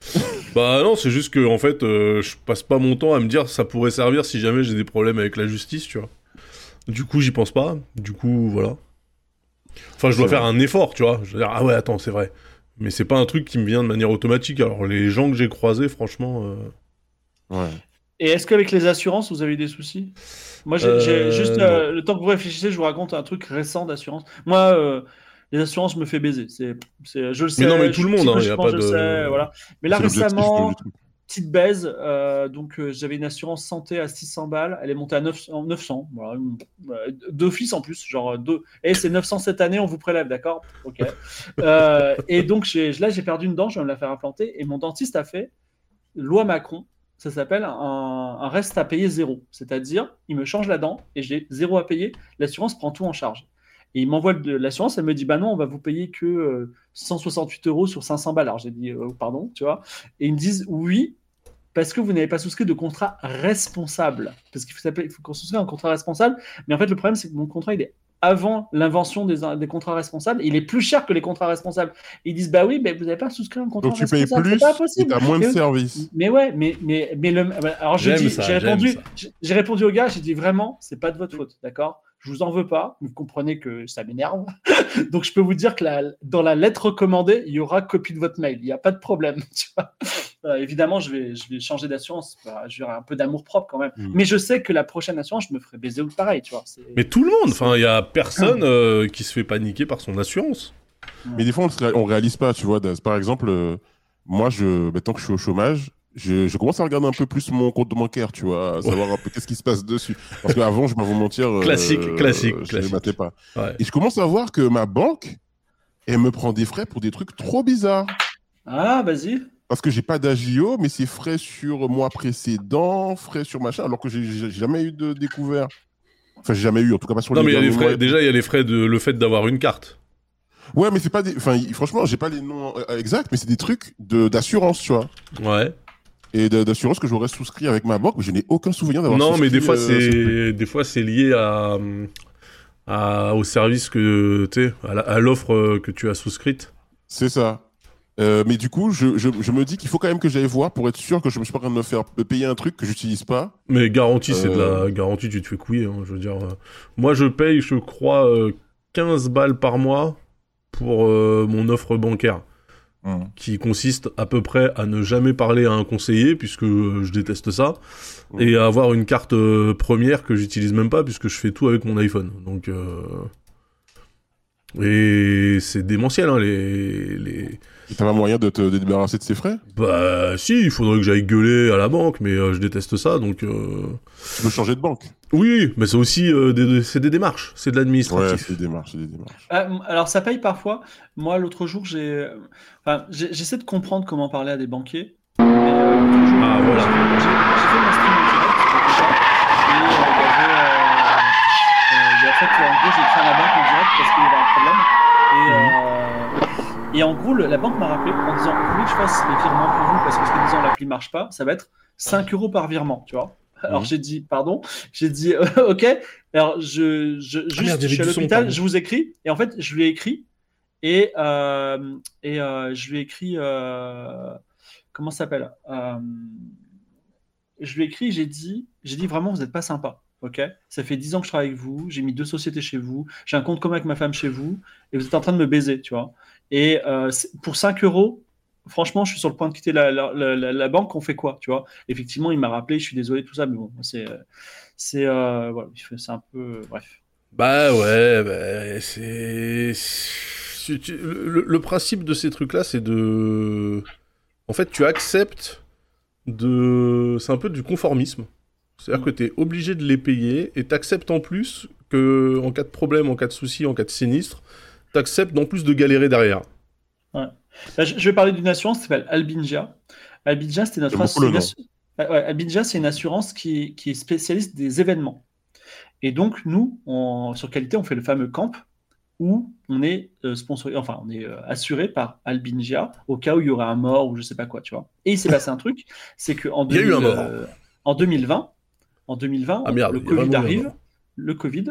Bah non, c'est juste que en fait, euh, je passe pas mon temps à me dire ça pourrait servir si jamais j'ai des problèmes avec la justice, tu vois. Du coup, j'y pense pas. Du coup, voilà. Enfin, je dois faire un effort, tu vois. Je veux dire, ah ouais, attends, c'est vrai. Mais c'est pas un truc qui me vient de manière automatique. Alors, les gens que j'ai croisés, franchement. euh, Ouais. Et est-ce qu'avec les assurances, vous avez eu des soucis? Moi, j'ai Euh, juste euh, le temps que vous réfléchissez, je vous raconte un truc récent d'assurance. Moi, euh, les assurances me fait baiser. C'est, je le sais. non, mais tout le monde, hein, y a psychologiquement, pas de- sais, voilà. Mais là, récemment, petite baise. donc, j'avais une assurance santé à 600 balles. Elle est montée à 900. 900 voilà, D'office en plus. Genre, deux. Et c'est 900 cette année, on vous prélève, d'accord? Ok. Et donc, j'ai- là, j'ai perdu une dent, je vais me la faire implanter. Et mon dentiste a fait loi Macron. Ça s'appelle un, reste à payer zéro. C'est-à-dire, il me change la dent et j'ai zéro à payer. L'assurance prend tout en charge. Et il m'envoie de l'assurance, elle me dit, bah non, on va vous payer que euh, 168 euros sur 500 balles. Alors j'ai dit, euh, pardon, tu vois. Et ils me disent, oui, parce que vous n'avez pas souscrit de contrat responsable. Parce qu'il faut, faut qu'on souscrive un contrat responsable. Mais en fait, le problème, c'est que mon contrat, il est avant l'invention des, des contrats responsables. Il est plus cher que les contrats responsables. Ils disent, bah oui, mais vous n'avez pas souscrit un contrat Donc tu payes responsable. plus C'est pas et possible. t'as moins de services. mais ouais, mais, mais, mais le. Alors j'ai répondu, j'ai répondu au gars, j'ai dit vraiment, c'est pas de votre faute, d'accord? Je vous en veux pas, vous comprenez que ça m'énerve. Donc je peux vous dire que la- dans la lettre recommandée, il y aura copie de votre mail, il n'y a pas de problème. Tu vois Euh, évidemment, je vais, je vais changer d'assurance, Bah, j'aurai un peu d'amour propre quand même. Mm. Mais je sais que la prochaine assurance, je me ferai baiser ou pareil, tu vois. Mais tout le monde, enfin, il y a personne euh, qui se fait paniquer par son assurance. Mais des fois, on, on réalise pas, tu vois. Par exemple, euh, moi, je, bah, tant que je suis au chômage, je, je commence à regarder un peu plus mon compte bancaire, tu vois, à savoir un peu qu'est-ce qui se passe dessus. Parce qu'avant, je vais vous mentir. euh, Classique, classique, Je classique. ne pas. Ouais. Et je commence à voir que ma banque, elle me prend des frais pour des trucs trop bizarres. Ah, vas-y. Parce que j'ai pas d'agio, mais c'est frais sur mois précédent, frais sur machin, alors que j'ai jamais eu de découvert. Enfin, j'ai jamais eu, en tout cas pas sur Non, les mais il y a les frais. Déjà, il y a les frais de le fait d'avoir une carte. Ouais, mais c'est pas des. Enfin, franchement, j'ai pas les noms euh, exacts, mais c'est des trucs de- d'assurance, tu vois. Ouais. Et d'assurance que j'aurais souscrit avec ma banque, mais je n'ai aucun souvenir d'avoir Non, mais souscrit, des fois, euh, c'est des fois c'est lié à, à au service que tu à l'offre euh, que tu as souscrite. C'est ça. Euh, mais du coup, je, je, je me dis qu'il faut quand même que j'aille voir pour être sûr que je me suis pas en train de me faire payer un truc que j'utilise pas. Mais garantie, c'est de la garantie, tu te fais couiller. hein, je veux dire, euh, moi, je paye, je crois, euh, 15 balles par mois pour mon offre bancaire, qui consiste à peu près à ne jamais parler à un conseiller, puisque euh, je déteste ça, Mhm. et à avoir une carte euh, première que j'utilise même pas, puisque je fais tout avec mon iPhone. Donc, euh, et c'est démentiel, hein, les, les... Et T'as pas moyen de te de débarrasser de ces frais? Bah si, il faudrait que j'aille gueuler à la banque, mais euh, je déteste ça, donc... euh, Tu peux changer de banque? Oui, mais c'est aussi euh, des, c'est des démarches, c'est de Ouais, l'administratif. c'est des démarches, c'est des démarches. Alors ça paye parfois. Moi, l'autre jour, j'ai, enfin, j'essaie de comprendre comment parler à des banquiers. Mais, euh, l'autre jour, Ah, voilà. j'ai fait mon stream en direct, c'était ça. Et euh, il y avait, euh, euh, il y a en fait, en gros, j'ai écrit à la banque en direct parce qu'il y avait un problème. Et, euh, et en gros, le- la banque m'a rappelé en disant, vous voulez que je fasse les virements pour vous parce que ce disant l'appli marche pas, ça va être 5 euros par virement, tu vois. Alors Mhm. j'ai dit, pardon, j'ai dit, ok. Alors je, je juste, Ah, merde, je avait suis à l'hôpital, je vous écris. Et en fait, je lui ai écrit et euh, et euh, je lui ai écrit euh, comment ça s'appelle Je lui ai écrit, j'ai dit, j'ai dit vraiment, vous n'êtes pas sympa. Ok, ça fait 10 ans que je travaille avec vous, j'ai mis deux sociétés chez vous, j'ai un compte commun avec ma femme chez vous, et vous êtes en train de me baiser, tu vois. Et euh, pour 5 euros, franchement, je suis sur le point de quitter la, la, la- la- la banque, on fait quoi, tu vois? Effectivement, il m'a rappelé, je suis désolé, tout ça, mais bon, c'est, euh, c'est, euh, voilà, c'est un peu, bref. Bah ouais, bah, c'est... Le, le principe de ces trucs-là, c'est de... En fait, tu acceptes de... C'est un peu du conformisme. C'est-à-dire que tu es obligé de les payer et t'acceptes en plus que en cas de problème, en cas de souci, en cas de sinistre, t'acceptes en plus de galérer derrière. Là, je, je vais parler d'une assurance qui s'appelle Albingia. Albingia, c'était notre J'aime beaucoup le une nom. assu- Ouais, ouais, Albingia, c'est une assurance qui, qui est spécialiste des événements. Et donc, nous, on- sur qualité, on fait le fameux camp où on est euh, sponsorisé, enfin, on est euh, assuré par Albingia au cas où il y aurait un mort ou je sais pas quoi, tu vois. Et il s'est passé un truc, c'est qu'en Il y a eu un mort. en 2020, en 2020, Ah merde, le Covid arrive, le Covid,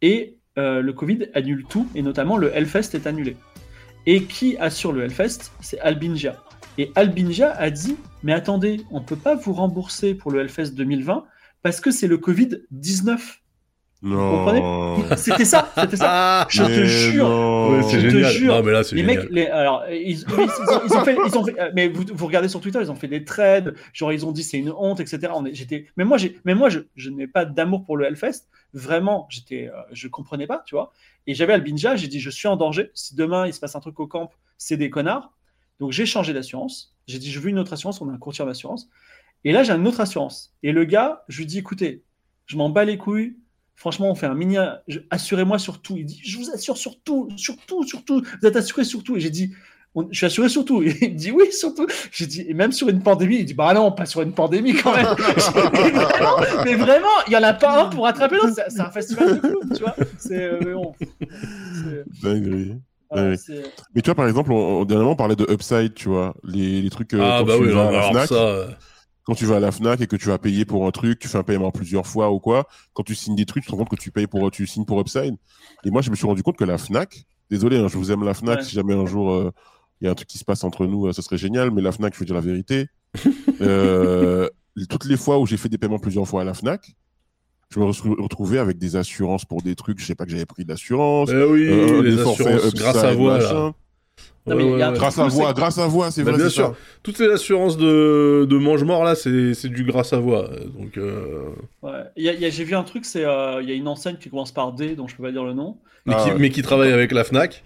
et euh, le Covid annule tout, et notamment le Hellfest est annulé. Et qui assure le Hellfest? C'est Albingia. Et Albingia a dit Mais attendez, on ne peut pas vous rembourser pour le Hellfest 2020 parce que c'est le Covid-19. Non. C'était ça, c'était ça. Ah Je te jure. non. Ouais, c'est Je te génial. jure, Non, mais là, c'est Les génial. mecs, les, alors, ils, ils- ils ont, ils ont fait, ils ont fait- euh, mais vous, vous regardez sur Twitter, ils ont fait des trades, genre ils ont dit c'est une honte, etc. On est- j'étais, mais moi, j'ai, mais moi, je, je n'ai pas d'amour pour le Hellfest. Vraiment, j'étais, euh, je comprenais pas, tu vois. Et j'avais Albinja, j'ai dit je suis en danger. Si demain il se passe un truc au camp, c'est des connards. Donc j'ai changé d'assurance. J'ai dit je veux une autre assurance. On a un courtier d'assurance. Et là j'ai une autre assurance. Et le gars, je lui dis écoutez, je m'en bats les couilles. Franchement, on fait un mini. Assurez-moi sur tout. Il dit Je vous assure sur tout, sur tout, sur tout. Vous êtes assuré sur tout. Et j'ai dit on- Je suis assuré sur tout. Et il me dit Oui, sur tout. J'ai dit Et même sur une pandémie. Il dit Bah non, pas sur une pandémie quand même. vraiment, mais vraiment, il y en a pas un pour attraper l'autre. C'est c'est un festival de clowns, tu vois. C'est euh, mais bon. C'est- Dinguerie. voilà, Ouais. c'est- Mais tu vois, par exemple, on, on- dernièrement, on parlait de Upside, tu vois. Les, les trucs. euh, Ah bah oui, la alors Fnac, ça... quand tu vas à la Fnac et que tu vas payer pour un truc, tu fais un paiement plusieurs fois ou quoi, quand tu signes des trucs, tu te rends compte que tu payes pour, tu signes pour Upside. Et moi, je me suis rendu compte que la Fnac, désolé, hein, je vous aime la Fnac, Ouais. si jamais un jour euh, il y a un truc qui se passe entre nous, euh, ce serait génial, mais la Fnac, je veux dire la vérité. euh, toutes les fois où j'ai fait des paiements plusieurs fois à la Fnac, je me retrouvé avec des assurances pour des trucs, je sais pas que j'avais pris de l'assurance. Eh oui, euh, les assurances, grâce à voix, mais y a Grâce à voix, grâce à voix, c'est Bah, vrai, bien sûr. ça. Toutes les assurances de, de mange-mort, là, c'est c'est du grâce à voix. Donc, euh, ouais. Il y a- il y a- J'ai vu un truc, c'est euh, il y a une enseigne qui commence par D, dont je peux pas dire le nom. mais, Ah, qui, ouais. mais qui travaille avec la FNAC.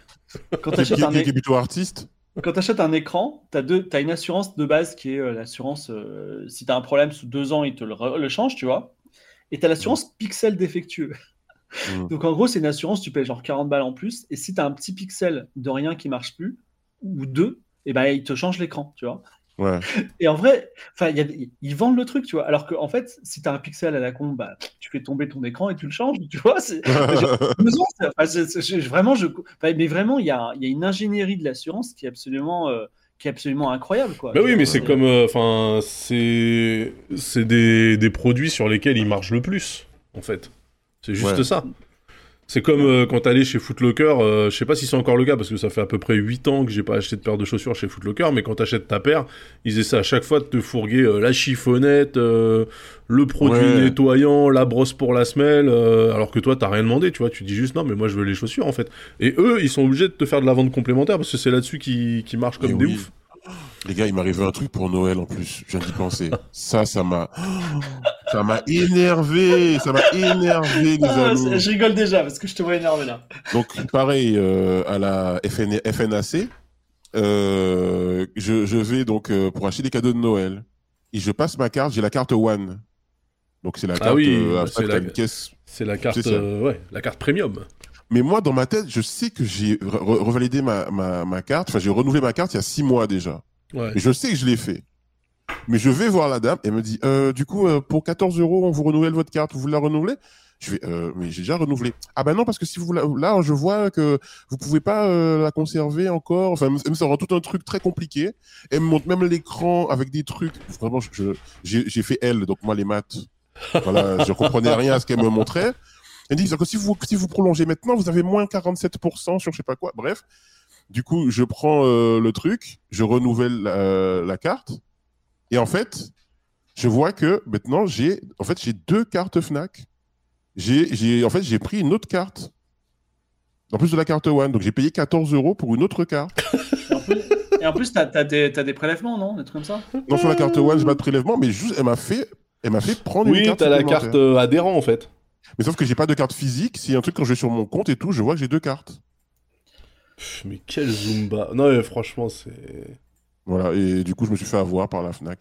Quand Qui, tu achètes qui- un, qui é- est plutôt artiste. quand t'achètes un écran, tu as, une assurance de base qui est euh, l'assurance, euh, si tu as un problème sous deux ans, ils te le, le changent, tu vois. Et tu as l'assurance pixel défectueux. Donc en gros, c'est une assurance, tu payes genre 40 balles en plus. Et si tu as un petit pixel de rien qui marche plus, ou deux, et ben ils te changent l'écran, tu vois. Ouais. Et en vrai, enfin, il y a ils vendent le truc, tu vois. Alors qu'en en fait, si tu as un pixel à la con, bah, tu fais tomber ton écran et tu le changes, tu vois. Vraiment, je, mais vraiment, il y a, il y a une ingénierie de l'assurance qui est absolument, euh, qui est absolument incroyable, quoi. Bah oui, mais c'est Euh, comme. Enfin, c'est. C'est des, des produits sur lesquels ils marchent le plus, en fait. C'est juste Ouais. ça. C'est comme euh, quand t'allais chez Footlocker, euh, je sais pas si c'est encore le cas parce que ça fait à peu près 8 ans que j'ai pas acheté de paire de chaussures chez Footlocker, mais quand t'achètes ta paire, ils essaient à chaque fois de te fourguer euh, la chiffonnette, euh, le produit Ouais. nettoyant, la brosse pour la semelle, euh, alors que toi t'as rien demandé, tu vois, tu dis juste non mais moi je veux les chaussures en fait. Et eux ils sont obligés de te faire de la vente complémentaire parce que c'est là-dessus qui, qui marche comme des oui. oufs. Les gars, il m'est arrivé un truc pour Noël en plus. Je viens d'y penser. Ça, ça m'a, ça m'a énervé. Ça m'a énervé, les ah, amis. je rigole déjà parce que je te vois énervé là. Donc, pareil, euh, à la FN FNAC, euh, je, je vais donc euh, pour acheter des cadeaux de Noël. Et je passe ma carte, j'ai la carte One. Donc, c'est la Ah carte, oui, euh, bah, c'est la- une caisse. C'est la carte, euh, ouais, la carte premium. Mais moi, dans ma tête, je sais que j'ai re- re- revalidé ma, ma, ma carte. Enfin, j'ai renouvelé ma carte il y a six mois déjà. Ouais. Et je sais que je l'ai fait. Mais je vais voir la dame et elle me dit, euh, du coup, euh, pour 14 euros, on vous renouvelle votre carte, vous voulez la renouveler Je vais, euh, mais j'ai déjà renouvelé. Ah ben non, parce que si vous la- là, je vois que vous pouvez pas la conserver encore. Enfin, elle me ça rend tout un truc très compliqué. Elle me montre même l'écran avec des trucs. Vraiment, j'ai fait L, donc moi les maths. Voilà, je comprenais rien à ce qu'elle me montrait. Elle dit que si vous si vous prolongez maintenant, vous avez moins 47% sur je sais pas quoi. Bref. Du coup, je prends euh, le truc, je renouvelle la, la carte, et en fait, je vois que maintenant j'ai, en fait, j'ai deux cartes Fnac. J'ai, j'ai, en fait, j'ai pris une autre carte. En plus de la carte One, donc j'ai payé 14 euros pour une autre carte. Et en plus, t'as, t'as des, prélèvements, non? Des trucs comme ça? Non, sur la carte One, j'ai pas de prélèvement, mais juste, elle m'a fait, elle m'a fait prendre une Oui, carte. t'as la carte euh, adhérent en fait. Mais sauf que j'ai pas de carte physique. S'il y a un truc quand je vais sur mon compte et tout, je vois que j'ai deux cartes. Pff, mais quel Zumba. Non, mais franchement, c'est. Voilà, et du coup, je me suis fait avoir par la Fnac.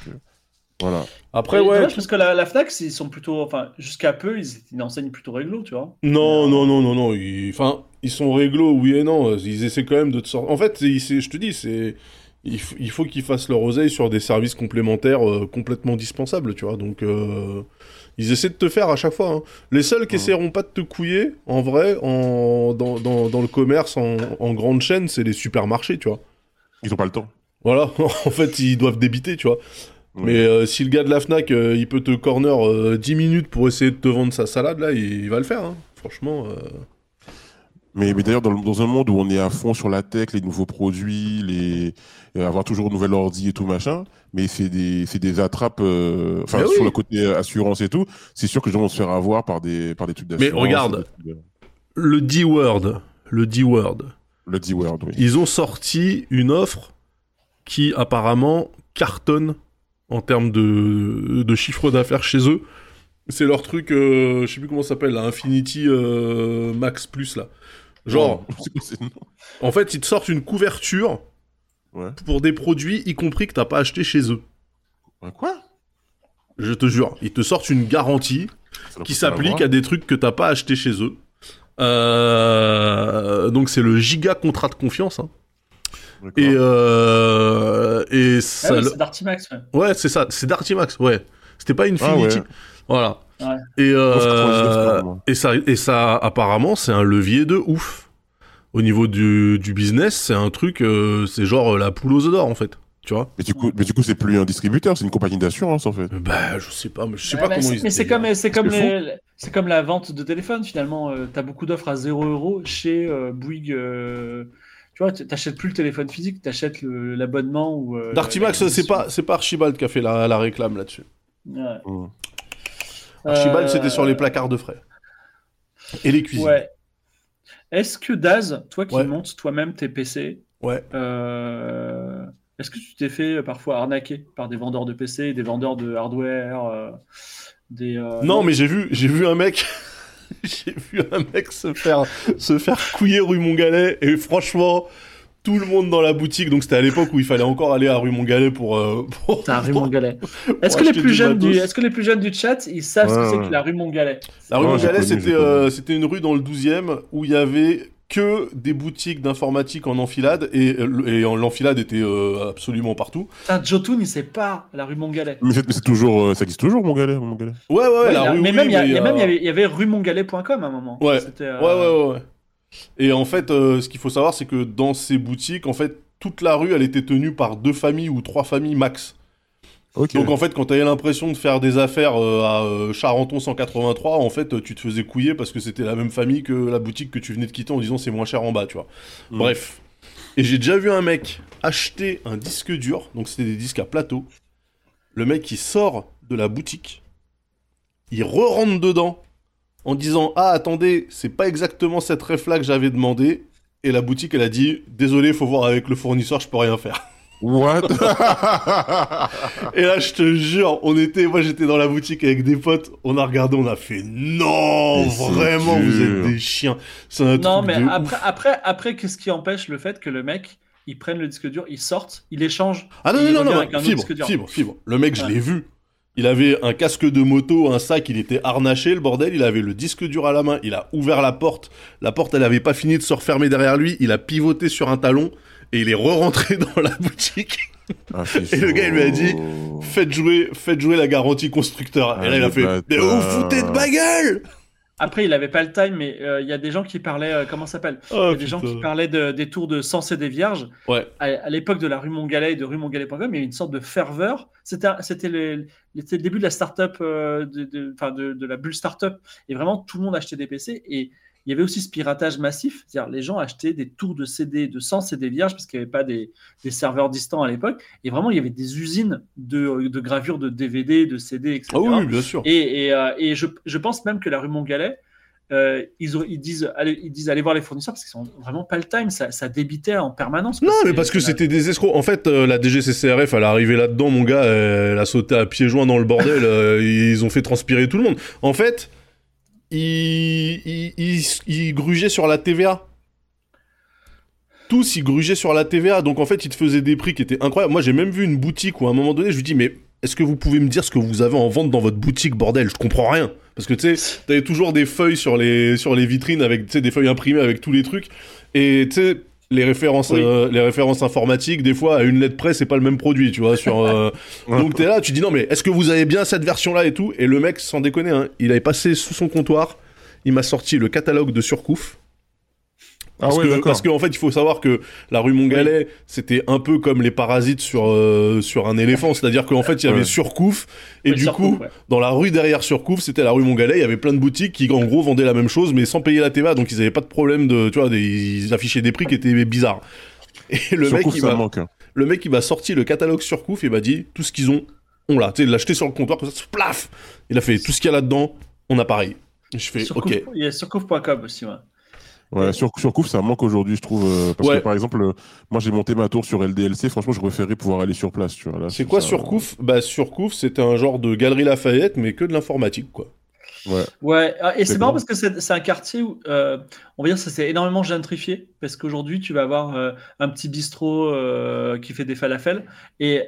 Voilà. Après, ouais. dommage, parce que la, la Fnac, ils sont plutôt, enfin, jusqu'à peu, ils étaient une enseigne plutôt réglo, tu vois. Non, non, non, non, non. Ils... Enfin, ils sont réglo, oui et non. Ils essaient quand même de te sortir. En fait, je te dis, c'est. Il faut qu'ils fassent leur oseille sur des services complémentaires euh, complètement dispensables, tu vois. Donc, euh, ils essaient de te faire à chaque fois. hein. Les seuls qui essaieront pas de te couiller, en vrai, en... Dans, dans, dans le commerce, en, en grande chaîne, c'est les supermarchés, tu vois. Ils ont pas le temps. Voilà, en fait, ils doivent débiter, tu vois. Ouais. Mais euh, si le gars de la Fnac, euh, il peut te corner euh, 10 minutes pour essayer de te vendre sa salade, là, il, il va le faire, hein. Franchement. Mais, mais d'ailleurs, dans, un monde où on est à fond sur la tech, les nouveaux produits, les euh, avoir toujours de nouvel ordi et tout machin, mais c'est des c'est des attrapes, euh, enfin Mais sur le côté euh, assurance et tout, c'est sûr que les gens vont se faire avoir par des par des trucs d'assurance. regarde. des trucs de- Le D-Word, le D-Word, Le D-word, oui. ils ont sorti une offre qui apparemment cartonne en termes de, de chiffre d'affaires chez eux. C'est leur truc, euh, je sais plus comment ça s'appelle, Infinity euh, Max Plus, là. Genre, en fait, ils te sortent une couverture Ouais. pour des produits, y compris que t'as pas acheté chez eux. Quoi? Je te jure, ils te sortent une garantie qui s'applique à des trucs que t'as pas acheté chez eux. Euh, donc c'est le giga contrat de confiance. hein. Et, euh, et Ah oui, c'est d'Artimax, ouais. ouais, c'est ça, c'est Dartimax, ouais. C'était pas Infinity. ouais. Voilà. Ouais. Et, euh, Moi, c'est 99, probablement. et ça, et ça, apparemment, c'est un levier de ouf. Au niveau du, du business, c'est un truc, euh, c'est genre euh, la poule aux œufs d'or, en fait. Tu vois Mais du coup, mais du coup, c'est plus un distributeur, c'est une compagnie d'assurance en fait. Bah, je sais pas, mais je sais Ouais, pas comment c'est- ils Mais c'est comme, c'est comme, les- c'est comme la vente de téléphone finalement. Euh, T'as beaucoup d'offres à 0 euros chez euh, Bouygues. euh, tu vois, t'achètes plus le téléphone physique, t'achètes le- l'abonnement ou. euh, Dartimax, c'est pas, c'est pas Archibald qui a fait la, la réclame là-dessus. Ouais. Mm. Archibald, Euh, c'était sur les placards de frais. Et les cuisines. Ouais. Est-ce que Daz, toi qui Ouais. montes toi-même tes PC, Ouais. euh, est-ce que tu t'es fait euh, parfois arnaquer par des vendeurs de PC, des vendeurs de hardware, euh, des. euh, Non, mais j'ai vu, j'ai vu un mec, j'ai vu un mec se faire, se faire couiller rue Montgalet et franchement, tout le monde dans la boutique. Donc c'était à l'époque où il fallait encore aller à rue Montgalet pour. euh, pour- T'as rue Montgalet. Est-ce que les plus jeunes du, matos. est-ce que les plus jeunes du chat, ils savent ce Ouais, que c'est que la rue Montgalet? La rue Ouais, Montgalet, c'était, euh, c'était une rue dans le 12e où il y avait que des boutiques d'informatique en enfilade et, euh, et en- l'enfilade était euh, absolument partout. Putain, Jotun, il sait pas la rue Montgalet. Mais c'est mais c'est toujours, euh, ça existe toujours mon galet, mon galet. Ouais, ouais, Ouais, la rue. mais oui, même, il y, euh, avait, avait rue Montgalet.com à un moment. Euh, Ouais, ouais, ouais, ouais. Et en fait, euh, ce qu'il faut savoir, c'est que dans ces boutiques, en fait, toute la rue, elle était tenue par deux familles ou trois familles max. Donc en fait, quand t'avais l'impression de faire des affaires euh, à euh, Charenton 183, en fait, tu te faisais couiller parce que c'était la même famille que la boutique que tu venais de quitter en disant c'est moins cher en bas, tu vois. Mm. Bref. Et j'ai déjà vu un mec acheter un disque dur, donc c'était des disques à plateau. Le mec il sort de la boutique, il re-rentre dedans en disant ah attendez c'est pas exactement cette ref là que j'avais demandé et la boutique elle a dit désolé faut voir avec le fournisseur je peux rien faire. What? Et là, je te jure, on était, moi j'étais dans la boutique avec des potes, on a regardé, on a fait non, Mais vraiment, vous êtes des chiens. C'est un Non, truc mais de après, après, après, qu'est-ce qui empêche le fait que le mec, il prenne le disque dur, il sorte, il échange. Ah non, non, non, non, fibre, fibre, fibre. Le mec, je Ouais. l'ai vu. Il avait un casque de moto, un sac, il était harnaché, le bordel, il avait le disque dur à la main, il a ouvert la porte, la porte, elle avait pas fini de se refermer derrière lui, il a pivoté sur un talon, et il est re-rentré dans la boutique. Ah, Et le gars, il lui a dit. Faites jouer, faites jouer la garantie constructeur. et là, il a fait, mais vous foutez de ma gueule! Après, il avait pas le time, mais euh, il y a des gens qui parlaient, euh, comment ça s'appelle? Oh, des gens qui parlaient de- des tours de Sens et des Vierges. Ouais. À, à l'époque de la rue Montgalet et de rue Montgalet.com, il y avait une sorte de ferveur. C'était le, le début de la start-up, euh, de la bulle start-up. Et vraiment, tout le monde achetait des PC. Et il y avait aussi ce piratage massif. C'est-à-dire, les gens achetaient des tours de CD, de Sens et des Vierges, parce qu'il n'y avait pas des, des serveurs distants à l'époque. Et vraiment, il y avait des usines de, de gravure de DVD, de CD, etc. Ah oui, bien sûr. Et, et, euh, et je, je pense même que la rue Montgalet, euh, ils, disent, allez, ils disent allez voir les fournisseurs parce qu'ils sont vraiment pas le time, ça, ça débitait en permanence. Non, mais parce que c'était des escrocs. En fait, euh, la DGCCRF, elle est arrivée là-dedans, mon gars, elle a sauté à pieds joints dans le bordel, euh, ils ont fait transpirer tout le monde. En fait, ils, ils, sur la TVA. Tous, ils grugeaient sur la TVA. Donc, en fait, ils te faisaient des prix qui étaient incroyables. Moi, j'ai même vu une boutique où, à un moment donné, je lui dis, mais est-ce que vous pouvez me dire ce que vous avez en vente dans votre boutique, bordel? Je comprends rien. Parce que, tu sais, t'avais toujours des feuilles sur les, sur les vitrines avec, des feuilles imprimées avec tous les trucs. Et, tu sais, les références, Oui. euh, les références informatiques, des fois, à une lettre près, c'est pas le même produit, tu vois. Sur, euh, Donc t'es là, tu dis non mais est-ce que vous avez bien cette version-là et tout? Et le mec, sans déconner, hein, il avait passé sous son comptoir, il m'a sorti le catalogue de Surcouf. Ah Parce ouais, que, parce qu'en fait, il faut savoir que la rue Montgalet, c'était un peu comme les parasites sur, euh, sur un éléphant. C'est-à-dire qu'en fait, il y avait Ouais. Surcouf. Et du Surcouf, coup, ouais. dans la rue derrière Surcouf, c'était la rue Montgalet. Il y avait plein de boutiques qui, en gros, vendaient la même chose, mais sans payer la TVA. Donc, ils avaient pas de problème de, tu vois, des- ils affichaient des prix qui étaient bizarres. Et le Surcouf, mec, il ça m'a, manque. hein. le mec, il m'a sorti le catalogue Surcouf et m'a dit tout ce qu'ils ont, on l'a. Tu sais, il l'a acheté sur le comptoir, comme ça, plaf Il a fait tout ce qu'il y a là-dedans, on a pareil. Et je fais, Surcouf- ok. Il y a surcouf.com aussi. Ouais. Ouais, sur, Surcouf, ça manque aujourd'hui, je trouve. euh, parce Ouais. que par exemple, euh, moi j'ai monté ma tour sur LDLC, franchement, je préférais pouvoir aller sur place. Tu vois, là, C'est quoi ça- Surcouf Bah, Surcouf, c'était un genre de galerie Lafayette, mais que de l'informatique, quoi. Ouais. Ouais, ah, et c'est C'est marrant bon. parce que c'est c'est un quartier où, euh, on va dire, ça s'est énormément gentrifié. Parce qu'aujourd'hui, tu vas avoir euh, un petit bistrot euh, qui fait des falafels. Et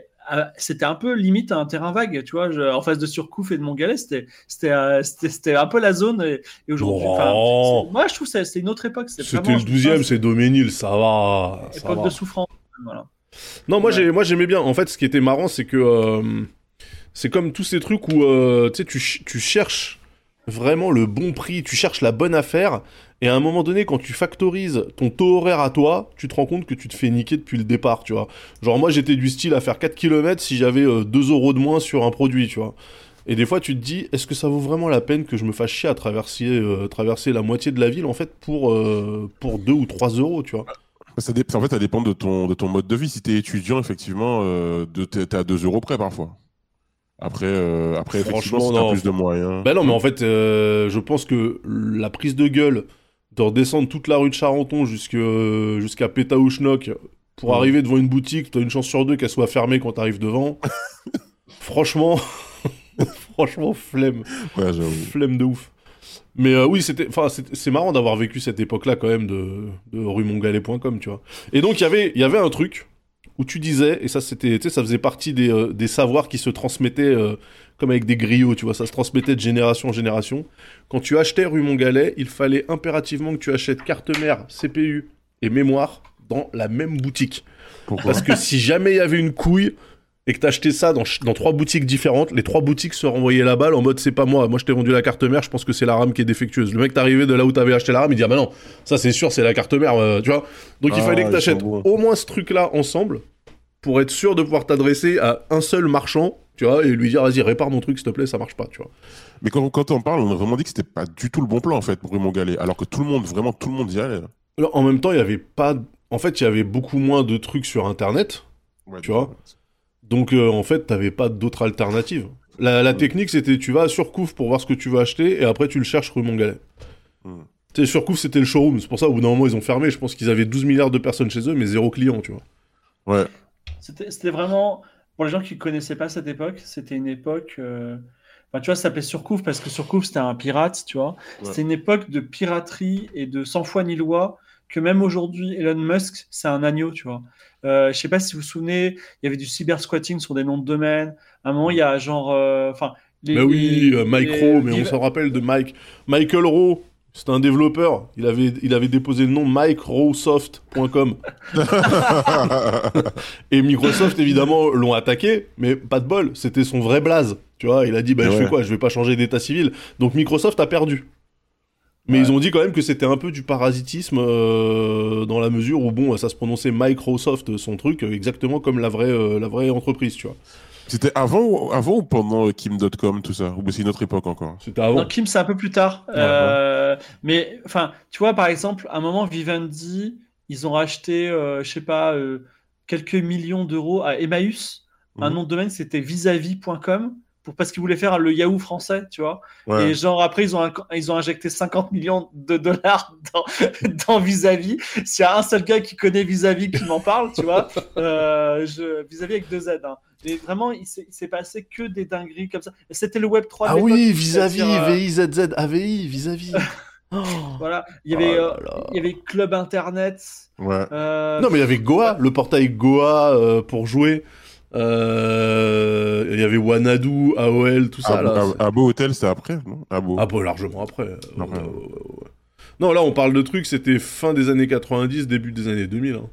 c'était un peu limite à un terrain vague, tu vois. je- en face de Surcouf et de Montgalet, c'était c'était euh, c'était- c'était un peu la zone. Et, et aujourd'hui, Oh. moi, je trouve que c'est- c'est une autre époque. C'était le je trouve 12 e ça, c'est Doménil, ça va. ça époque va. de souffrance. Voilà. Non, moi, Ouais. j'ai, moi j'aimais bien. En fait, ce qui était marrant, c'est que euh, c'est comme tous ces trucs où euh, tu tu cherches vraiment le bon prix, tu cherches la bonne affaire, et à un moment donné, quand tu factorises ton taux horaire à toi, tu te rends compte que tu te fais niquer depuis le départ, tu vois. Genre, moi, j'étais du style à faire 4 km si j'avais euh, 2 euros de moins sur un produit, tu vois. Et des fois, tu te dis, est-ce que ça vaut vraiment la peine que je me fasse chier à traverser, euh, traverser la moitié de la ville, en fait, pour, euh, pour 2 ou 3 euros, tu vois? Ça dé- En fait, ça dépend de ton, de ton mode de vie. Si t'es étudiant, effectivement, euh, t'es à 2 euros près parfois. Après, euh, après effectivement, Franchement, si t'as plus de moyens. Bah non, mais en fait, euh, je pense que la prise de gueule de redescendre toute la rue de Charenton jusque- jusqu'à Pétaouchnok pour Ouais. arriver devant une boutique, t'as une chance sur deux qu'elle soit fermée quand t'arrives devant. franchement, franchement, flemme, Ouais, flemme de ouf. Mais euh, oui, c'était, enfin, c'est marrant d'avoir vécu cette époque-là quand même de, de ruemontgalet.com, tu vois. Et donc il y avait, il y avait un truc où tu disais, et ça c'était, ça faisait partie des, euh, des savoirs qui se transmettaient euh, comme avec des griots, tu vois, ça se transmettait de génération en génération. Quand tu achetais rue Montgalet, il fallait impérativement que tu achètes carte mère, CPU et mémoire dans la même boutique. Pourquoi? Parce que si jamais il y avait une couille et que t'achetais ça dans, dans trois boutiques différentes, les trois boutiques se renvoyaient la balle en mode c'est pas moi, moi je t'ai vendu la carte mère, je pense que c'est la RAM qui est défectueuse. Le mec t'arrivait de là où t'avais acheté la RAM, il dit ah bah non, ça c'est sûr c'est la carte mère, euh, tu vois. Donc il Ah, fallait que t'achètes au moins ce truc là ensemble pour être sûr de pouvoir t'adresser à un seul marchand, tu vois, et lui dire vas-y répare mon truc s'il te plaît, ça marche pas, tu vois. Mais quand, quand on parle, on a vraiment dit que c'était pas du tout le bon plan en fait pour Rue Montgalet, alors que tout le monde, vraiment tout le monde y allait. Alors, En même temps, il y avait pas en fait, il y avait beaucoup moins de trucs sur internet. Ouais, Tu vois Donc euh, en fait, t'avais pas d'autre alternative. La, la Mm. technique, c'était tu vas à Surcouf pour voir ce que tu veux acheter et après tu le cherches rue Montgalet. Mm. Tu sais, Surcouf, c'était le showroom. C'est pour ça, au bout d'un moment, ils ont fermé. Je pense qu'ils avaient 12 milliards de personnes chez eux, mais zéro client, tu vois. Ouais. C'était c'était vraiment, pour les gens qui ne connaissaient pas cette époque, c'était une époque. euh, Enfin, tu vois, ça s'appelait Surcouf parce que Surcouf, c'était un pirate, tu vois. Ouais. C'était une époque de piraterie et de sans foi ni loi que même aujourd'hui, Elon Musk, c'est un agneau, tu vois. Euh, je sais pas si vous vous souvenez, il y avait du cyber squatting sur des noms de domaine. À un moment, il y a genre. euh, Enfin. les- Mais oui, les- euh, Mike les- Rowe, mais on s'en rappelle de Mike. Michael Rowe, c'était un développeur. Il avait, il avait déposé le nom MikeRowesoft.com. Et Microsoft, évidemment, l'ont attaqué, mais pas de bol, c'était son vrai blaze. Tu vois, il a dit, bah, je Ouais. fais quoi? Je vais pas changer d'état civil. Donc Microsoft a perdu. Mais Ouais. ils ont dit quand même que c'était un peu du parasitisme euh, dans la mesure où, bon, ça se prononçait Microsoft, son truc, euh, exactement comme la vraie, euh, la vraie entreprise, tu vois. C'était avant, ou- avant ou pendant Kim.com, tout ça? Ou c'est une autre époque encore? C'était avant. Non, Kim, c'est un peu plus tard. Euh, Mais, enfin, tu vois, par exemple, à un moment, Vivendi, ils ont racheté, euh, je sais pas, euh, quelques millions d'euros à Emmaüs. Un Mhm. nom de domaine, c'était vis-à-vis.com. Pour, parce qu'ils voulaient faire le Yahoo français, tu vois. Ouais. Et genre, après, ils ont, ils ont injecté 50 millions de dollars dans, vis-à-vis. S'il y a un seul gars qui connaît vis-à-vis qui m'en parle, tu vois, euh, vis-à-vis avec deux Z. hein. Et vraiment, il s'est passé que des dingueries comme ça. C'était le Web 3 de Ah oui, vis-à-vis, euh, VIZZ, AVI, vis-à-vis. Oh. Voilà, il y avait, Oh euh, là il y avait Club Internet. Ouais. euh, Non, mais il y avait Goa, le portail Goa euh, pour jouer. Euh, Il y avait Wanadu, AOL, tout ça. Abo, là. Abo- Abo Hotel, c'était après, non? Abo. Ah, bah, largement après. Ouais, Après. ouais, ouais, ouais. Non, là, on parle de trucs, c'était fin des années 90, début des années 2000. hein.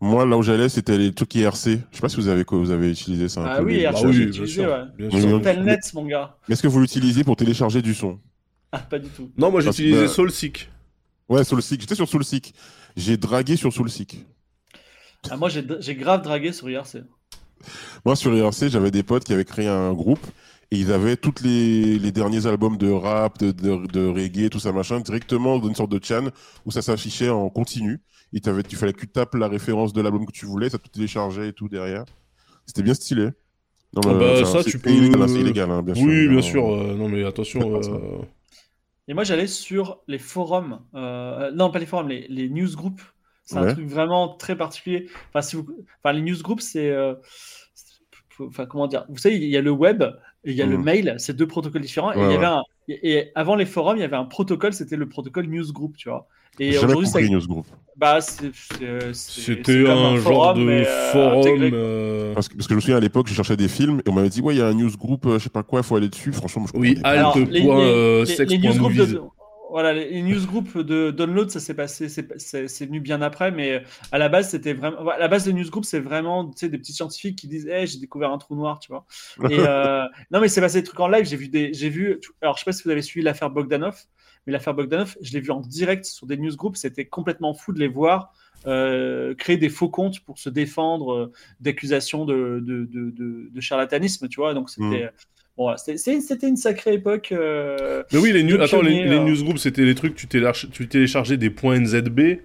Moi, là où j'allais, c'était les trucs IRC. Je sais pas si vous avez, vous avez utilisé ça un Ah peu. oui, IRC, Bah j'ai oui, bien utilisé, sûr. ouais. oui. Telnet, mon gars. Mais est-ce que vous l'utilisez pour télécharger du son? Ah, pas du tout. Non, moi, j'utilisais que- Soulseek. Ouais, Soulseek. J'étais sur Soulseek. J'ai dragué sur Soulseek. Ah, moi, j'ai j'ai grave dragué sur IRC. Moi, sur IRC, j'avais des potes qui avaient créé un groupe et ils avaient tous les, les derniers albums de rap, de, de, de reggae, tout ça machin, directement dans une sorte de chan où ça s'affichait en continu. Il t'avait, tu fallait que tu tapes la référence de l'album que tu voulais, ça tout téléchargeait et tout derrière. C'était bien stylé. Non, Ah bah, enfin, ça, c'est tu peux- illégal, hein, c'est illégal, hein, bien sûr. Oui, bien sûr. euh, non, mais attention. Ça. euh, Et moi, j'allais sur les forums. euh, non, pas les forums, les, les newsgroups. C'est un truc vraiment très particulier. Enfin, si vous... enfin les newsgroups, c'est. euh, c'est- Enfin, comment dire Vous savez, il y a le web et il y a le Mhm. mail. C'est deux protocoles différents. et, Ouais, il y avait un... et avant les forums, il y avait un protocole. C'était le protocole newsgroup, tu vois. Et aujourd'hui, Newsgroup. bah, c'est- c'est- c'est- C'était un, genre de mais, euh, forum. euh, Parce que, parce que je me souviens à l'époque, je cherchais des films et on m'avait dit, ouais, il y a un newsgroup, euh, je sais pas quoi, il faut aller dessus. Franchement, je Oui, alt. Alors, les, les- euh, les- les newsgroups de- voilà, les newsgroups de download, ça s'est passé, c'est venu bien après, mais à la base, c'était vraiment. À la base des newsgroups, c'est vraiment tu sais, des petits scientifiques qui disent hey, j'ai découvert un trou noir, tu vois. Et euh, non, mais c'est passé des trucs en live. J'ai vu des. J'ai vu. Alors, je sais pas si vous avez suivi l'affaire Bogdanov, mais l'affaire Bogdanov, je l'ai vu en direct sur des newsgroups. C'était complètement fou de les voir euh, créer des faux comptes pour se défendre euh, d'accusations de, de, de, de- de charlatanisme, tu vois. Donc, c'était. Bon, c'était- une sacrée époque. euh, Mais oui, les, news- attends, les, euh. newsgroups, c'était les trucs, tu, tu téléchargeais des points NZB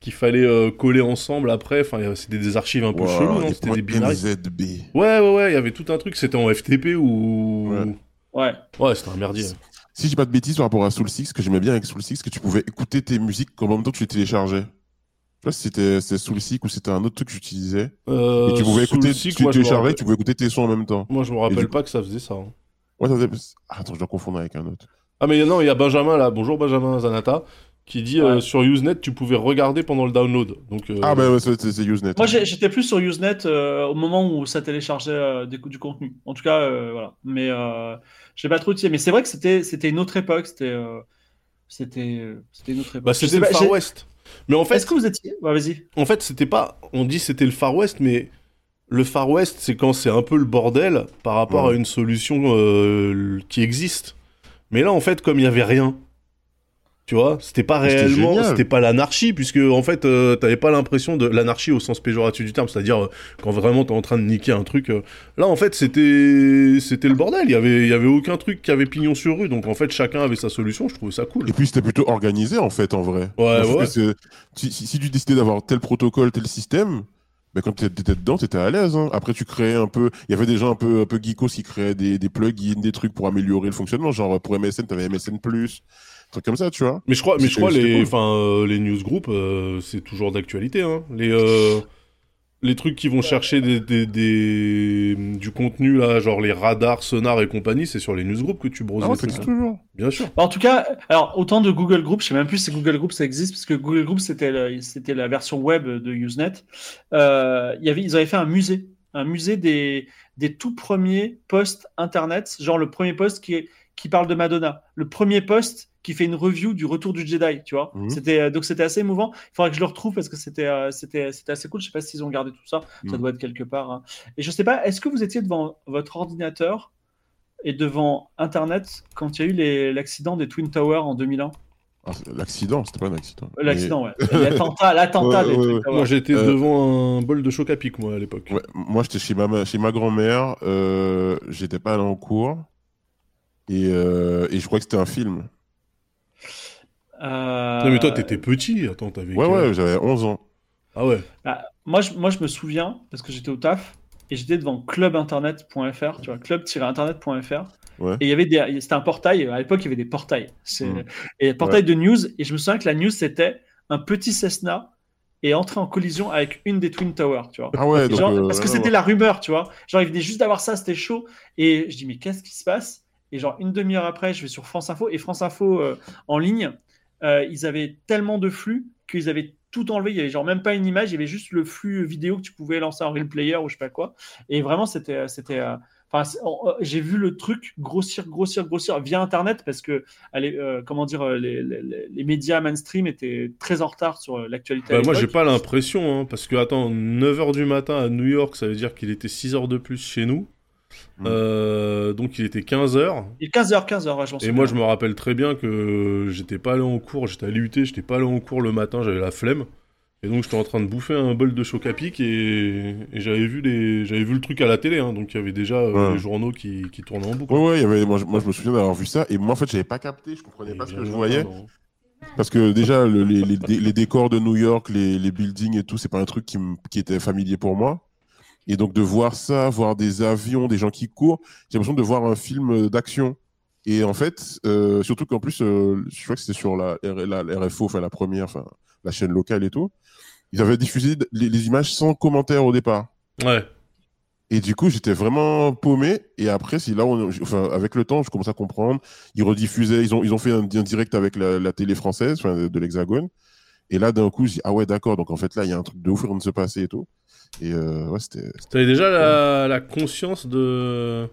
qu'il fallait euh, coller ensemble après. Enfin, c'était des archives un peu Wow, cheloues, C'était des binaries. NZB. Ouais, ouais, ouais, il y avait tout un truc. C'était en FTP ou. Ouais. Ouais. Ouais, c'était un merdier. Si je dis pas de bêtises par rapport à Soul 6, ce que j'aimais bien avec Soul 6, que tu pouvais écouter tes musiques en même temps que tu les téléchargeais. Je sais pas si c'était c'était Soul 6 ou c'était un autre truc que j'utilisais. Euh, Et tu pouvais écouter, cycle, tu moi, je me téléchargeais, rappelle- tu pouvais écouter tes sons en même temps. Moi, je me rappelle du pas que ça faisait ça. hein. Ouais, ça faisait- Ah, attends, je dois confondre avec un autre. Ah, mais non, il y a Benjamin là. Bonjour Benjamin Zanata. Qui dit euh, sur Usenet, tu pouvais regarder pendant le download. Donc, euh, Ah, bah ouais, c'est c'est- c'est Usenet. Moi, j'ai- j'étais plus sur Usenet euh, au moment où ça téléchargeait euh, des- du contenu. En tout cas, euh, voilà. Mais euh, j'ai pas trop utilisé. Mais c'est vrai que c'était c'était une autre époque. C'était euh, c'était euh, c'était une autre époque. bah, Je c'était le pas, Far j'ai- West. Mais en fait, Est-ce que vous étiez? Vas-y. en fait, c'était pas. On dit c'était le Far West, mais le Far West, c'est quand c'est un peu le bordel par rapport Ouais. à une solution euh, qui existe. Mais là, en fait, comme il y avait rien, tu vois, c'était pas réellement, c'était pas l'anarchie, puisque en fait, euh, t'avais pas l'impression de l'anarchie au sens péjoratif du terme, c'est-à-dire euh, quand vraiment t'es en train de niquer un truc. euh, Là, en fait, c'était, c'était le bordel. Il y avait, il y avait aucun truc qui avait pignon sur rue, donc en fait, chacun avait sa solution. Je trouvais ça cool. Et puis c'était plutôt organisé en fait, en vrai. Ouais, ouais. que Si, si- si tu décidais d'avoir tel protocole, tel système, ben quand tu étais dedans, tu étais à l'aise. hein. Après, tu créais un peu. Il y avait des gens un peu, un peu geekos qui créaient des, des plugins, des trucs pour améliorer le fonctionnement. Genre pour MSN, tu avais MSN, trucs comme ça, tu vois. Mais je crois, mais je crois les, cool. enfin, euh, les newsgroups, euh, c'est toujours d'actualité. Hein. Les, euh, les trucs qui vont chercher des, des, des- du contenu là, genre les radars, sonars et compagnie, c'est sur les newsgroups que tu broses. Ah trucs, hein. toujours. Bien sûr. En tout cas, alors autant de Google Group, je sais même plus si Google Group ça existe parce que Google Group c'était c'était la version web de Usenet. Euh, il y avait, ils avaient fait un musée, un musée des, des tout premiers posts internet, genre le premier post qui est, qui parle de Madonna, le premier post qui fait une review du Retour du Jedi, tu vois. Mhm. C'était euh, donc c'était assez émouvant. Il faudrait que je le retrouve parce que c'était euh, c'était c'était assez cool. Je sais pas s'ils ont gardé tout ça. Ça Mhm. doit être quelque part. hein. Et je sais pas, est-ce que vous étiez devant votre ordinateur et devant Internet quand il y a eu l'accident des Twin Towers en 2001 Ah, L'accident, c'était pas un accident. Euh, L'accident, ouais. L'attentat, l'attentat Ouais, des ouais, Twin ouais. Towers. Moi, j'étais Euh, devant un bol de choc à pic, moi, à l'époque. Mais- ouais, moi, j'étais chez ma, chez ma grand-mère. Euh, J'étais pas allé en cours. Et, euh, et je crois que c'était un film. Euh, Non, mais toi, t'étais petit. Attends, t'avais. Ouais, ouais, j'avais 11 ans. Ah ouais. ah, moi, je, moi, je me souviens, parce que j'étais au taf, et j'étais devant clubinternet.fr, tu vois, club-internet.fr. Ouais. Et il y avait des, c'était un portail, à l'époque, il y avait des portails. C'est, Mm. Et portail de news, et je me souviens que la news, c'était un petit Cessna et entrer en collision avec une des Twin Towers, tu vois. Ah ouais, donc. genre, euh, parce que c'était ouais. la rumeur, tu vois. Genre, il venait juste d'avoir ça, c'était chaud. Et je dis, mais qu'est-ce qui se passe? Et genre, une demi-heure après, je vais sur France Info. Et France Info euh, en ligne, euh, ils avaient tellement de flux qu'ils avaient tout enlevé. Il y avait genre même pas une image, il y avait juste le flux vidéo que tu pouvais lancer en real player ou je sais pas quoi. Et vraiment, c'était. c'était euh, Enfin, euh, j'ai vu le truc grossir, grossir, grossir via Internet parce que, allez, euh, comment dire, les, les- les- les médias mainstream étaient très en retard sur l'actualité. Bah, moi, j'ai pas l'impression, hein, parce que, attends, 9h du matin à New York, ça veut dire qu'il était 6 heures de plus chez nous. Mm. Euh, donc, il était 15h. Il est 15h, 15h, ouais, je m'en Et moi, je me rappelle très bien que j'étais pas allé en cours, j'étais à l'UT, j'étais pas allé en cours le matin, j'avais la flemme. Et donc, j'étais en train de bouffer un bol de choc à pic et, et j'avais vu les... j'avais vu le truc à la télé, hein, donc il y avait déjà euh, Ouais. les journaux qui, qui tournaient en boucle. Ouais, ouais, il y avait, moi, je, moi, je me souviens d'avoir vu ça. Et moi, en fait, j'avais pas capté, je comprenais Et pas ce que je voyais. non. Parce que déjà, le- les, les, dé- les décors de New York, les, les buildings et tout, c'est pas un truc qui était familier pour moi. Et donc, de voir ça, voir des avions, des gens qui courent, j'ai l'impression de voir un film d'action. Et en fait, euh, surtout qu'en plus, euh, je crois que c'était sur la, la- la RFO, enfin la première, enfin la chaîne locale et tout. Ils avaient diffusé les, les images sans commentaire au départ. Ouais. Et du coup, j'étais vraiment paumé. Et après, c'est là où, on- enfin, avec le temps, je commence à comprendre. Ils rediffusaient, ils ont, ils ont fait un, un direct avec la, la télé française, enfin, de, de l'Hexagone. Et là, d'un coup, je dis, ah ouais, d'accord. Donc, en fait, là, il y a un truc de ouf qui vient de se passer et tout. Et euh, ouais, c'était. T'avais déjà la, la conscience de.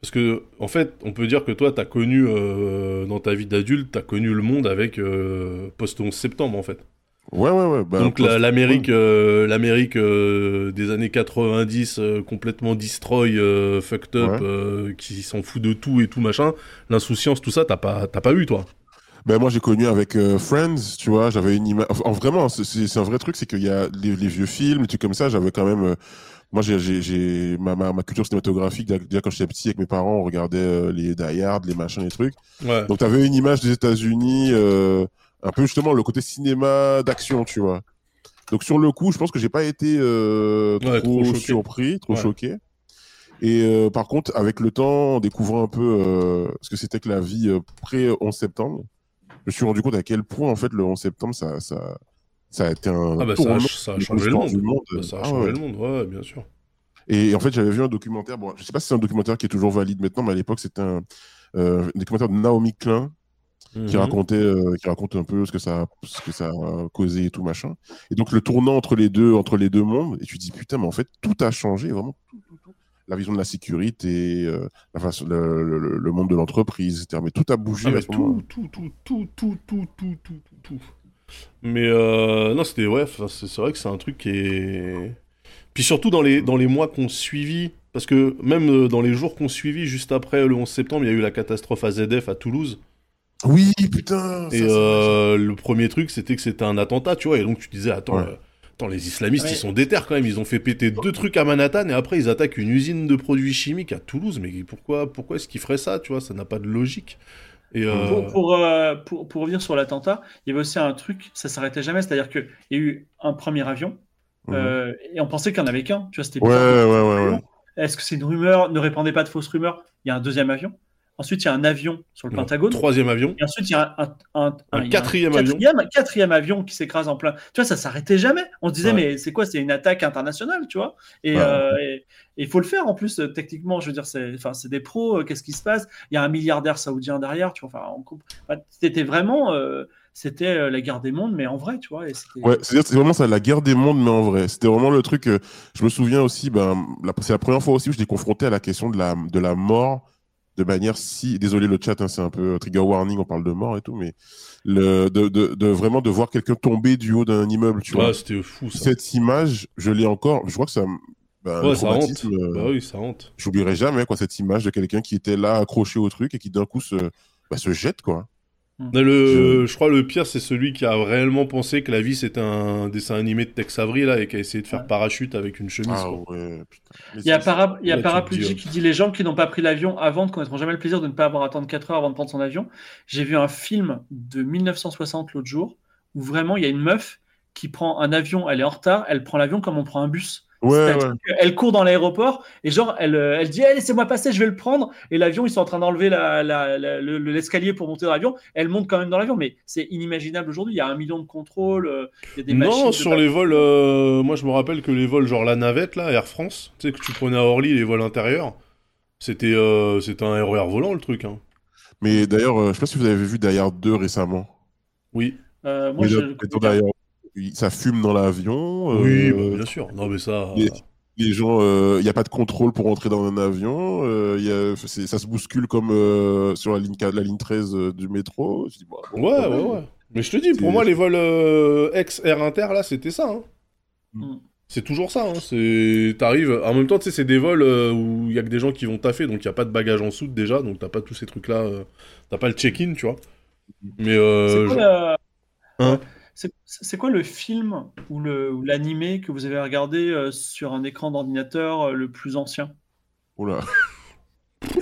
Parce que, en fait, on peut dire que toi, t'as connu, euh, dans ta vie d'adulte, t'as connu le monde avec euh, post-11 septembre, en fait. Ouais, ouais, ouais. bah, Donc la- l'Amérique euh, l'Amérique euh, des années 90, euh, complètement destroy, fucked up, Ouais. qui s'en fout de tout et tout machin, l'insouciance, tout ça, t'as pas, t'as pas eu, toi Ben moi j'ai connu avec euh, Friends, tu vois, j'avais une image. En vraiment, c'est- un vrai truc, c'est qu'il y a les, les vieux films, les trucs comme ça. J'avais quand même. euh, Moi j'ai ma, ma ma culture cinématographique déjà- quand j'étais petit avec mes parents, on regardait euh, les Die Hard, les machins, les trucs. Ouais. Donc t'avais une image des États-Unis, euh, un peu justement le côté cinéma d'action, tu vois. Donc sur le coup, je pense que j'ai pas été euh, Ouais, trop trop, surpris, trop Ouais. choqué. Et euh, par contre, avec le temps, en découvrant un peu euh, ce que c'était que la vie euh, pré 11 septembre, je me suis rendu compte à quel point en fait le 11 septembre ça ça ça a été un Ah bah ça a, ça changé le monde. Bah, ça a Ah changé ouais. le monde, ouais, bien sûr. Et en fait, j'avais vu un documentaire. Bon, je sais pas si c'est un documentaire qui est toujours valide maintenant, mais à l'époque, c'était un, euh, un documentaire de Naomi Klein qui Mhm. racontait, euh, qui raconte un peu ce que ça, ce que ça a causé et tout machin. Et donc le tournant entre les deux, entre les deux mondes, et tu te dis putain, mais en fait tout a changé, vraiment tout. La vision de la sécurité, euh, la façon, le, le- le monde de l'entreprise, etc. Mais tout a bougé Ah, à ce tout, tout, tout, tout, tout, tout, tout, tout, tout. Mais euh, non, c'était ouais, c'est vrai que c'est un truc qui est. Puis surtout dans les dans les mois qu'on suivi, parce que même euh, dans les jours qu'on suivi, juste après le 11 septembre, il y a eu la catastrophe AZF à Toulouse. Oui, putain. Et euh, le premier truc, c'était que c'était un attentat, tu vois. Et donc tu disais, attends, Ouais. Attends, les islamistes, Ouais. ils sont déter quand même. Ils ont fait péter deux trucs à Manhattan et après ils attaquent une usine de produits chimiques à Toulouse. Mais pourquoi, pourquoi est-ce qu'ils feraient ça, tu vois? Ça n'a pas de logique. Et euh, Pour, pour, euh, pour, pour revenir sur l'attentat, il y avait aussi un truc, ça s'arrêtait jamais, c'est-à-dire qu'il y a eu un premier avion, Mhm. euh, et on pensait qu'il n'y en avait qu'un, tu vois, c'était Ouais, bizarre. ouais, ouais, ouais. Est-ce que c'est une rumeur? Ne répandez pas de fausses rumeurs. Il y a un deuxième avion. Ensuite, il y a un avion sur le non, Pentagone. troisième avion. Et ensuite, il y a un, un- un- Un il y a quatrième avion. quatrième, quatrième avion qui s'écrase en plein. Tu vois, ça s'arrêtait jamais. On se disait, Ouais. mais c'est quoi? C'est une attaque internationale, tu vois? Et Ouais. euh, il faut le faire en plus, euh, techniquement. Je veux dire, c'est enfin, c'est des pros. euh, Qu'est-ce qui se passe? Il y a un milliardaire saoudien derrière, tu vois. Enfin, on coupe- enfin, c'était vraiment. euh, c'était la guerre des mondes, mais en vrai, tu vois. Et Ouais, c'est-à-dire c'est vraiment ça, la guerre des mondes, mais en vrai. C'était vraiment le truc. euh, je me souviens aussi, ben, c'est la première fois aussi où j'étais confronté à la question de la, de la mort de manière si. Désolé le chat, hein, c'est un peu trigger warning, on parle de mort et tout, mais le, de, de, de vraiment de voir quelqu'un tomber du haut d'un immeuble, tu vois. Ouais, c'était fou ça. Cette image, je l'ai encore. Je crois que ça. ben, Ouais, ça hante. euh, Bah oui, ça hante. J'oublierai jamais quoi cette image de quelqu'un qui était là accroché au truc et qui d'un coup se, bah, se jette quoi. Mais le, je crois le pire, c'est celui qui a réellement pensé que la vie c'était un dessin animé de Tex Avery là et qui a essayé de faire Ouais. parachute avec une chemise. Ah ouais, Il y a, para... il y a Paraplugie qui dit les gens qui n'ont pas pris l'avion avant ne connaîtront jamais le plaisir de ne pas avoir à attendre 4 heures avant de prendre son avion. J'ai vu un film de 1960 l'autre jour où vraiment il y a une meuf qui prend un avion, elle est en retard, elle prend l'avion comme on prend un bus. Ouais, C'est-à-dire ouais. qu'elle court dans l'aéroport et genre elle, euh, elle dit Eh, laissez-moi passer, je vais le prendre. Et l'avion, ils sont en train d'enlever la, la- la- le- le- l'escalier pour monter dans l'avion. Elle monte quand même dans l'avion, mais c'est inimaginable aujourd'hui. Il y a un million de contrôles, euh, il y a des machines. Non, de sur les vols, euh, moi je me rappelle que les vols genre la navette là, Air France, tu sais que tu prenais à Orly les vols intérieurs, c'était euh, c'était un RER volant le truc. Hein. Mais d'ailleurs, euh, je sais pas si vous avez vu d'ailleurs 2 récemment. Oui. Euh, moi, Mais je- mais ça fume dans l'avion. euh, Oui, bah, bien sûr. Non mais ça. les- Les gens, il n'y a pas de contrôle pour entrer dans un avion. euh, y a, c'est- ça se bouscule comme euh, sur la ligne, 4 la ligne 13 euh, du métro. Je dis, bah, bon, Ouais, ouais, ouais. Mais je te dis, pour moi les vols euh, ex-Air Inter là, c'était ça. Hein. Mm. C'est toujours ça. Hein. C'est, t'arrives. En même temps, tu sais, c'est des vols euh, où il y a que des gens qui vont taffer, donc il y a pas de bagages en soute déjà, donc t'as pas tous ces trucs là. T'as pas le check-in, tu vois. Mais euh, C'est quoi, je- la- Hein C'est- quoi le film ou l'animé que vous avez regardé euh, sur un écran d'ordinateur euh, le plus ancien? Oula.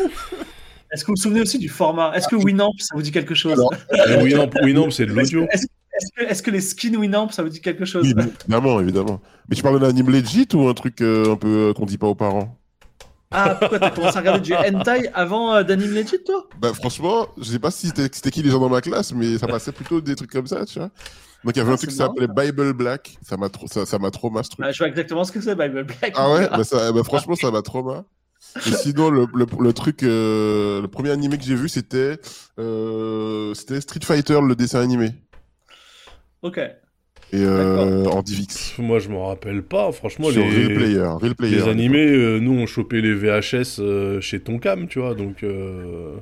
Est-ce que vous vous souvenez aussi du format? Est-ce que Winamp, ça vous dit quelque chose? Alors, Euh, Winamp, Winamp, c'est de l'audio. est-ce- que- les skins Winamp, ça vous dit quelque chose? Oui, évidemment, évidemment. Mais tu parles d'un anime legit ou un truc euh, un peu qu'on dit pas aux parents? Ah, pourquoi t'as commencé à regarder du hentai avant euh, d'Anime Legit, toi? Bah franchement, je sais pas si c'était qui les gens dans ma classe, mais ça passait plutôt des trucs comme ça, tu vois. Donc il y avait Ah, un truc qui s'appelait Bible Black, ça m'a trop, ça, ça m'a trauma ce truc. Ah, Je vois exactement ce que c'est, Bible Black. Ah ouais, bah, ça, bah franchement ça m'a trauma. Et sinon le, le, le truc, euh, le premier animé que j'ai vu c'était, euh, c'était Street Fighter le dessin animé. Ok. et euh, en DivX. Moi, je m'en rappelle pas. Franchement, Sur les, Real Player. Real Player. les animés, euh, nous, on chopait les VHS euh, chez Tonkam, tu vois. Donc, euh,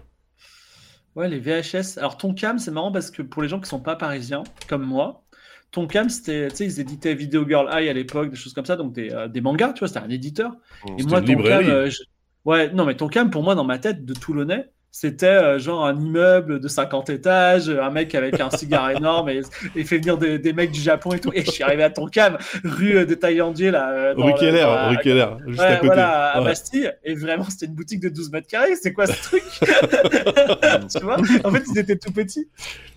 Ouais, les VHS. Alors, Tonkam, c'est marrant parce que pour les gens qui sont pas parisiens, comme moi, Tonkam, c'était, tu sais, ils éditaient Video Girl Eye à l'époque, des choses comme ça, donc des, euh, des mangas, tu vois, c'était un éditeur. Et C'était moi, une Tonkam, euh, je- ouais, non, mais Tonkam, pour moi, dans ma tête de Toulonnais, c'était euh, genre un immeuble de 50 étages, un mec avec un cigare énorme et, et fait venir des, des mecs du Japon et tout. Et je suis arrivé à Tonkam, rue euh, de Taillandier, là. euh, dans rue le- Keller, la- rue Keller, juste Ouais, à côté. voilà, à Ouais. Bastille. Et vraiment, c'était une boutique de 12 mètres carrés. C'est quoi ce truc Tu vois? En fait, ils étaient tout petits.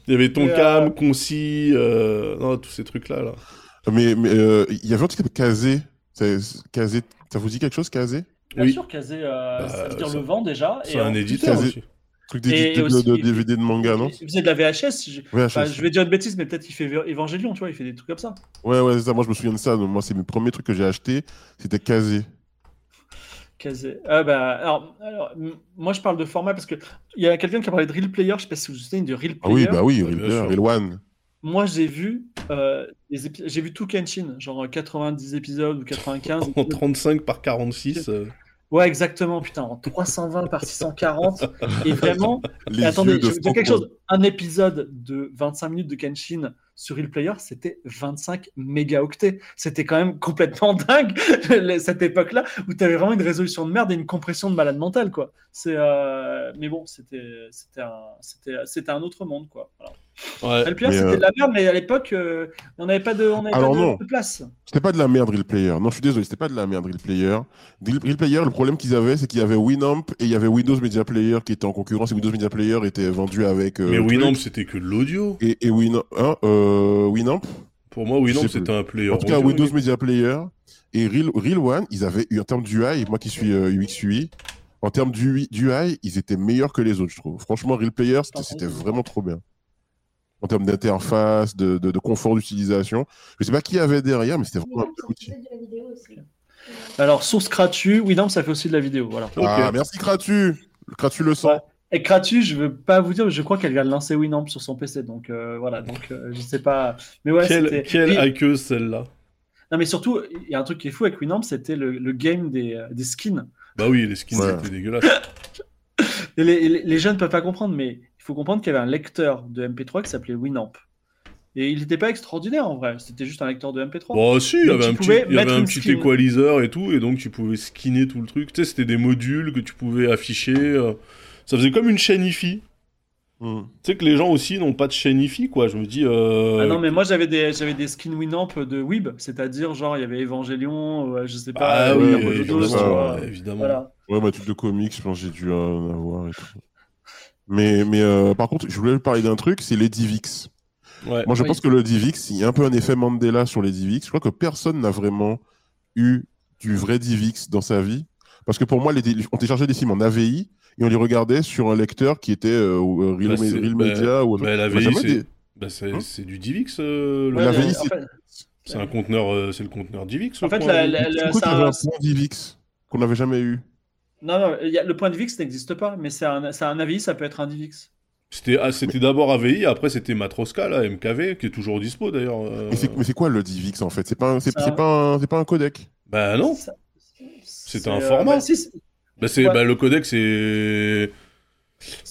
Il y avait Tonkam, euh, Conci, euh, non, tous ces trucs-là. Là. Mais mais, euh, il y avait un truc qui s'appelait Kazé. Ça vous dit quelque chose, Kazé? Bien Oui. sûr, Kazé, euh, Bah, ça veut dire ça- le vent déjà. C'est un éditeur Kazé. aussi. Truc et de, aussi- de DVD de manga, non Il faisait de la VHS. je- VHS. enfin, je vais dire une bêtise, mais peut-être qu'il fait Évangélion, tu vois, il fait des trucs comme ça. Ouais, ouais, c'est ça. Moi, je me souviens de ça. Donc, moi, c'est mes premiers trucs que j'ai achetés. C'était Kazé. Kazé. Ah bah, alors, moi, je parle de format parce que il y a quelqu'un qui a parlé de Real Player. Je sais pas si vous vous souvenez de Real Ah oui, Player. bah oui, Real Player. Real One. Moi, j'ai vu, euh, j'ai vu tout Kenshin, genre 90 épisodes ou 95. En 35 par 46. euh, Ouais, exactement, putain, en 320 par 640. Et vraiment, attendez, je vais vous dire quelque chose. Un épisode de 25 minutes de Kenshin sur Real Player, c'était 25 mégaoctets. C'était quand même complètement dingue, cette époque-là, où tu avais vraiment une résolution de merde et une compression de malade mental, quoi. C'est, euh, Mais bon, c'était c'était un, c'était un autre monde, quoi. Voilà. Ouais. Real Player, Mais, c'était euh, de la merde, mais à l'époque, euh, on n'avait pas de, on Alors pas de- non. de place. C'était pas de la merde, Real Player. Non, je suis désolé, c'était pas de la merde, Real Player. Real, Real Player, le problème qu'ils avaient, c'est qu'il y avait Winamp et il y avait Windows Media Player qui était en concurrence et Windows Media Player était vendu avec. euh, Mais le Winamp, c'était que de l'audio. Et, et Winamp. Hein, euh, Winamp? Pour moi, Winamp, c'était un player. En tout cas, audio, Windows oui. Media Player et Real, Real One, ils avaient eu en termes d'UI, moi qui suis euh, UX UI, en termes d'UI, ils étaient meilleurs que les autres, je trouve. Franchement, Real Player, c'était vraiment trop bien. En termes d'interface, de, de, de confort d'utilisation. Je sais pas qui avait derrière, mais c'était vraiment un outil. Alors, source Kratu, Winamp, ça fait aussi de la vidéo, voilà. Ah, merci Kratu. Kratu le. Ouais. Et Kratu, je veux pas vous dire, mais je crois qu'elle vient de lancer Winamp sur son PC, donc euh, voilà, donc euh, je sais pas. Mais ouais, Quelle, c'était. quelle hackeuse celle-là Non, mais surtout, il y a un truc qui est fou avec Winamp, c'était le, le game des, euh, des skins. Bah oui, les skins Ouais. étaient dégueulasses. Et les, les, les jeunes ne peuvent pas comprendre, mais il faut comprendre qu'il y avait un lecteur de MP3 qui s'appelait Winamp. Et il n'était pas extraordinaire en vrai, c'était juste un lecteur de MP3. Bon, si, il y avait un petit, y avait mettre un une petit skin. equalizer et tout, et donc tu pouvais skinner tout le truc. Tu sais, c'était des modules que tu pouvais afficher. euh, Ça faisait comme une chaîne IFI. Hmm. Tu sais que les gens aussi n'ont pas de chaîne IFI, quoi. Je me dis. euh, Ah non, mais moi j'avais des, j'avais des skins Winamp de Weeb, c'est-à-dire genre il y avait Evangelion, euh, je sais pas, Ah oui, évidemment, ouais, évidemment. Voilà. Ouais, ma truc de comics, j'ai dû en avoir et tout. Mais, mais euh, par contre, je voulais parler d'un truc, c'est les DivX. Ouais. Moi, je Oui. pense que le DivX, il y a un peu un effet Mandela sur les DivX. Je crois que personne n'a vraiment eu du vrai DivX dans sa vie. Parce que pour moi, les, on téléchargeait des films en AVI et on les regardait sur un lecteur qui était euh, ou, euh, Real, Bah, Me- c'est- Real bah, Media ou un. Bah, la On a VI, jamais c'est des- bah, c'est- Hein c'est du DivX. euh, le- Ouais, la Ouais, VI, en c'est- fait- C'est un conteneur, euh, c'est le conteneur DivX. En fait, avait un point DivX qu'on n'avait jamais eu. Non, non, il y a- le point de VIX n'existe pas, mais c'est un, c'est un AVI, ça peut être un DivX. C'était ah, c'était d'abord AVI, après c'était Matroska, là, MKV, qui est toujours dispo d'ailleurs. euh. Mais c'est quoi le DivX en fait? C'est pas, un- pas, un- pas un codec? Bah non, c'est, un euh, format. bah, si, c'est- bah, bah, le codec, c'est.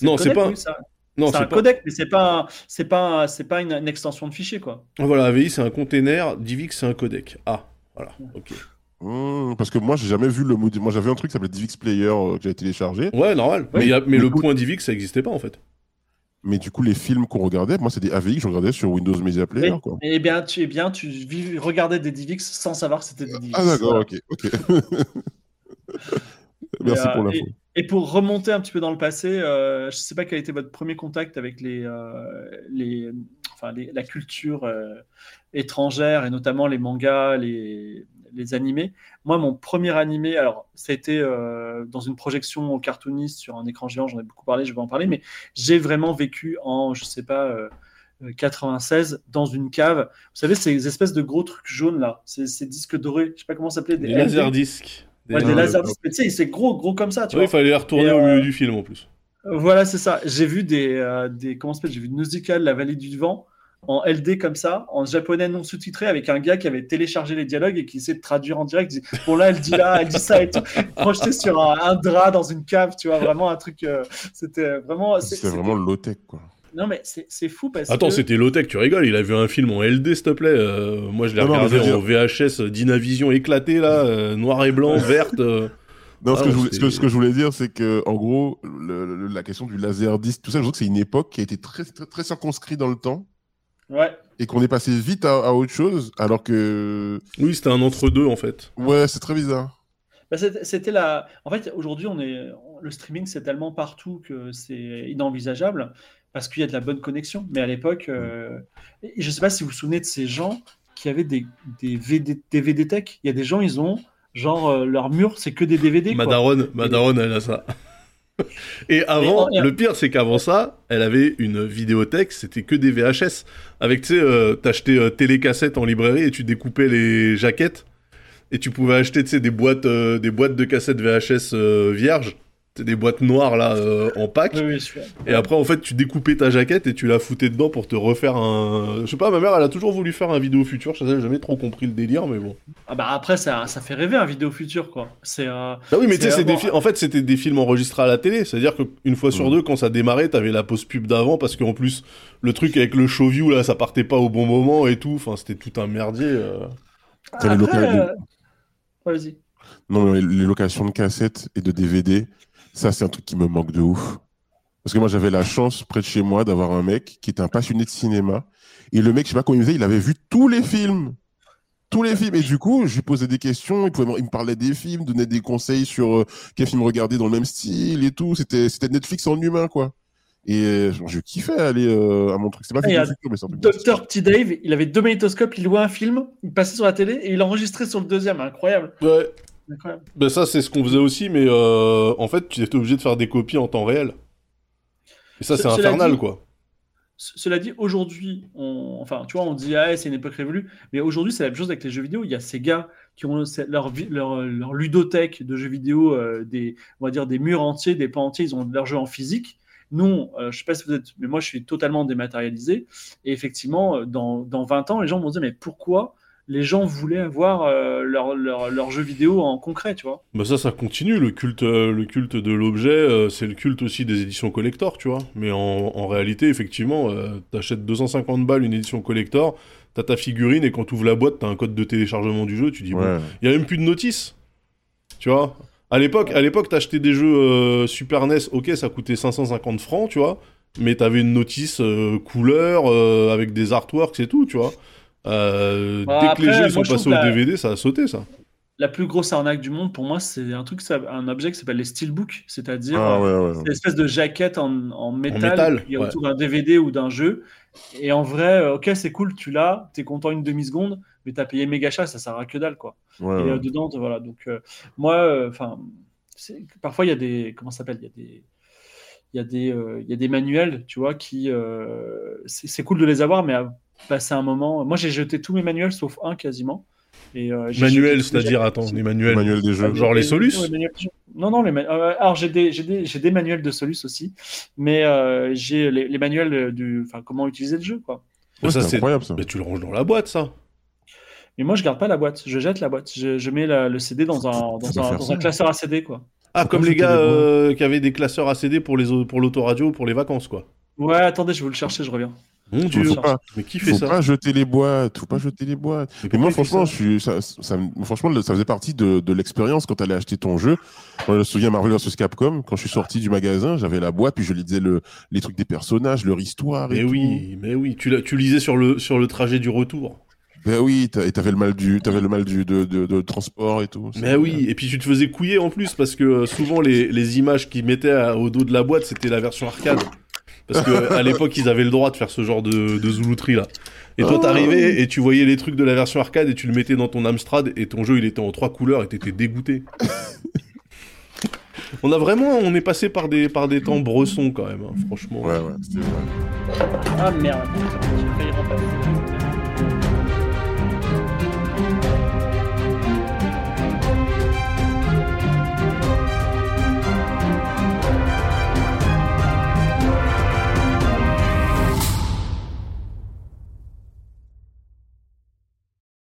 Non, c'est pas- oui, c'est un- Non, c'est c'est un pas. codec, mais c'est pas, un- c'est pas, un- c'est pas une, une extension de fichier, quoi. Voilà, AVI c'est un container, DivX c'est un codec. Ah, voilà, ok. Hmm, parce que moi, j'ai jamais vu le mode. Moi, j'avais un truc qui s'appelait DivX Player euh, que j'avais téléchargé. Ouais, normal. Mais, y a- mais Du le coup- point DivX ça existait pas en fait. Mais du coup, les films qu'on regardait, moi, c'est des AVI que je regardais sur Windows Media Player. Oui. Quoi. Eh bien, tu, eh bien, tu vis- regardais des DivX sans savoir que c'était des DivX. Ah, d'accord, Voilà. ok. ok. Merci Et, euh, pour l'info. Et pour remonter un petit peu dans le passé, euh, je ne sais pas quel a été votre premier contact avec les, euh, les, enfin, les- la culture euh, étrangère et notamment les mangas, les, les animés. Moi, mon premier animé, alors ça a été euh, dans une projection cartooniste sur un écran géant, j'en ai beaucoup parlé, je vais en parler, mais j'ai vraiment vécu en, je sais pas, euh, euh, 96 dans une cave. Vous savez, ces espèces de gros trucs jaunes là, ces, ces disques dorés, je sais pas comment ça s'appelait, Des LD. laserdiscs. Des- Ouais, des laserdiscs, mais tu sais, c'est gros, gros comme ça, tu Ouais, vois. il fallait les retourner Et, au euh, milieu du film en plus. Voilà, c'est ça. J'ai vu des, euh, des comment ça s'appelle? J'ai vu Nausicaa, la vallée du vent, en LD comme ça, en japonais non sous-titré, avec un gars qui avait téléchargé les dialogues et qui essayait de traduire en direct. Il dit, bon là, elle dit là, elle dit ça et tout. Projeté sur un, un drap dans une cave, tu vois, vraiment un truc. euh, c'était vraiment. c'est- vraiment low-tech, quoi. Non mais c'est c'est fou parce Attends, que. c'était low-tech, tu rigoles, il a vu un film en LD, s'il te plaît. euh, moi, je l'ai Non, non, regardé veux en VHS, euh, Dynavision éclaté, là, euh, noir et blanc, verte. euh. Non, ce, Ah, que je voulais, c'est- ce, que, ce que je voulais dire, c'est que, en gros, le- le- la question du laserdisc, tout ça, je trouve que c'est une époque qui a été très, très, très circonscrite dans le temps Ouais. et qu'on est passé vite à, à autre chose, alors que, Oui, c'était un entre-deux, en fait. ouais, c'est très bizarre. Bah, c'était la. En fait, aujourd'hui, on est le streaming, c'est tellement partout que c'est inenvisageable parce qu'il y a de la bonne connexion. Mais à l'époque, euh, je sais pas si vous vous souvenez de ces gens qui avaient des, des VD, DVD tech. Il y a des gens, ils ont genre euh, leur mur, c'est que des DVD. Madaron, Madaron, elle a ça. Et avant, le pire, c'est qu'avant ça, elle avait une vidéothèque, c'était que des VHS. Avec, tu sais, euh, t'achetais euh, télécassette en librairie et tu découpais les jaquettes. Et tu pouvais acheter, tu sais, des boîtes, euh, des boîtes de cassettes VHS euh, vierges. Des boîtes noires, là, euh, en pack. Oui, Et après, en fait, tu découpais ta jaquette et tu la foutais dedans pour te refaire un. Je sais pas, ma mère, elle a toujours voulu faire un vidéo futur. Je sais, jamais trop compris le délire, mais bon. Ah bah après, ça, ça fait rêver un vidéo futur, quoi. C'est. euh, Ah oui, mais tu sais, C'est des fi- en fait, c'était des films enregistrés à la télé. C'est-à-dire qu'une fois sur Mm. deux, quand ça démarrait, t'avais la pause pub d'avant parce qu'en plus, le truc avec le show view, là, ça partait pas au bon moment et tout. Enfin, c'était tout un merdier. euh. Les euh, Vas-y. Non, mais les locations de cassettes et de DVD, ça, c'est un truc qui me manque de ouf. Parce que moi, j'avais la chance, près de chez moi, d'avoir un mec qui était un passionné de cinéma. Et le mec, je sais pas comment il faisait, il avait vu tous les films. Tous les films. Et du coup, je lui posais des questions, il, pouvait, me- il me parlait des films, donnait des conseils sur euh, quel film regarder dans le même style et tout. C'était c'était Netflix en humain, quoi. Et euh, je kiffais aller euh, à mon truc. C'est pas futur, mais c'est un truc Docteur Petit Dave, il avait deux magnétoscopes, il louait un film, il passait sur la télé et il enregistrait sur le deuxième. Incroyable. Ouais. Incroyable. Ben ça, c'est ce qu'on faisait aussi, mais euh, en fait, tu étais obligé de faire des copies en temps réel. Et ça, Ce- c'est infernal, dit- quoi. Cela dit, aujourd'hui, on... enfin, tu vois, on dit, ah, c'est une époque révolue, mais aujourd'hui, c'est la même chose avec les jeux vidéo. Il y a ces gars qui ont leur, leur, leur ludothèque de jeux vidéo, euh, des, on va dire des murs entiers, des pans entiers, ils ont leurs jeux en physique. Nous, euh, je sais pas si vous êtes, mais moi, je suis totalement dématérialisé. Et effectivement, euh, dans, dans 20 ans, les gens vont se dire, mais pourquoi les gens voulaient avoir euh, leur, leur, leur jeu vidéo en concret, tu vois Bah ça, ça continue. Le culte, euh, le culte de l'objet, euh, c'est le culte aussi des éditions collector, tu vois. Mais en, en réalité, effectivement, euh, t'achètes 250 balles une édition collector, t'as ta figurine et quand tu ouvres la boîte, t'as un code de téléchargement du jeu. Tu dis, bon, il y a même plus de notice, tu vois? À l'époque, à l'époque, t'achetais des jeux euh, Super NES, ok, ça coûtait 550 francs, tu vois. Mais t'avais une notice euh, couleur euh, avec des artworks et tout, tu vois. Euh, Bah, dès que les jeux moi, sont passés au la- DVD, ça a sauté, ça. La plus grosse arnaque du monde, pour moi, c'est un truc, un objet qui s'appelle les steelbooks, c'est-à-dire Ah, ouais, ouais. C'est une espèce de jaquette en, en métal, métal, qui est ouais. autour d'un DVD ou d'un jeu. Et en vrai, euh, ok, c'est cool, tu l'as, t'es content une demi-seconde, mais t'as payé méga cher, ça sert à que dalle, quoi. Ouais, Et ouais. euh, dedans, voilà. Donc, euh, moi, enfin, parfois, il y a des. Comment s'appelle Il y a des. Il y, a des, euh, il y a des manuels, tu vois, qui. euh, c'est c'est cool de les avoir, mais à passer un moment. Moi, j'ai jeté tous mes manuels sauf un quasiment. Et, euh, Manuel, c'est-à-dire, attends, les manuels. Manuel des jeux. Genre les Solus. Non, non, les ma- euh, alors j'ai des, j'ai des, j'ai des manuels de Solus aussi, mais euh, j'ai les, les manuels du, enfin comment utiliser le jeu quoi. Ouais, ça, c'est incroyable, ça. Mais tu le ranges dans la boîte, ça. Mais moi je garde pas la boîte, je jette la boîte, je, je mets la- le CD dans un, dans un, dans ça. un classeur à CD quoi. Ah, comme les gars euh, qui avaient des classeurs ACD pour les pour l'autoradio, pour les vacances, quoi. Ouais, attendez, je vais vous le chercher, je reviens. Faut dieu, pas, mais qui fait faut ça pas jeter les boîtes, faut pas jeter les boîtes. Mais Mais moi, franchement, ça je suis, ça, ça me- franchement, ça faisait partie de, de l'expérience quand tu allais acheter ton jeu. Moi, je me souviens Marvel vs Capcom, quand je suis sorti du magasin, j'avais la boîte, puis je lisais le, les trucs des personnages, leur histoire et Mais tout. oui, mais oui, tu, tu lisais sur le, sur le trajet du retour. Ben oui, et t'avais le mal du, t'avais le mal du, de, de, de transport et tout. Mais oui, et puis tu te faisais couiller en plus parce que euh, souvent les, les images qu'ils mettaient à- au dos de la boîte c'était la version arcade. Parce que à l'époque ils avaient le droit de faire ce genre de, de zoulouterie là. Et toi Oh. t'arrivais et tu voyais les trucs de la version arcade et tu le mettais dans ton Amstrad et ton jeu il était en trois couleurs et t'étais dégoûté. on a vraiment, on est passé par des, par des temps bressons quand même, hein, franchement. Ouais, ouais, c'était vrai. Ah merde, j'ai failli.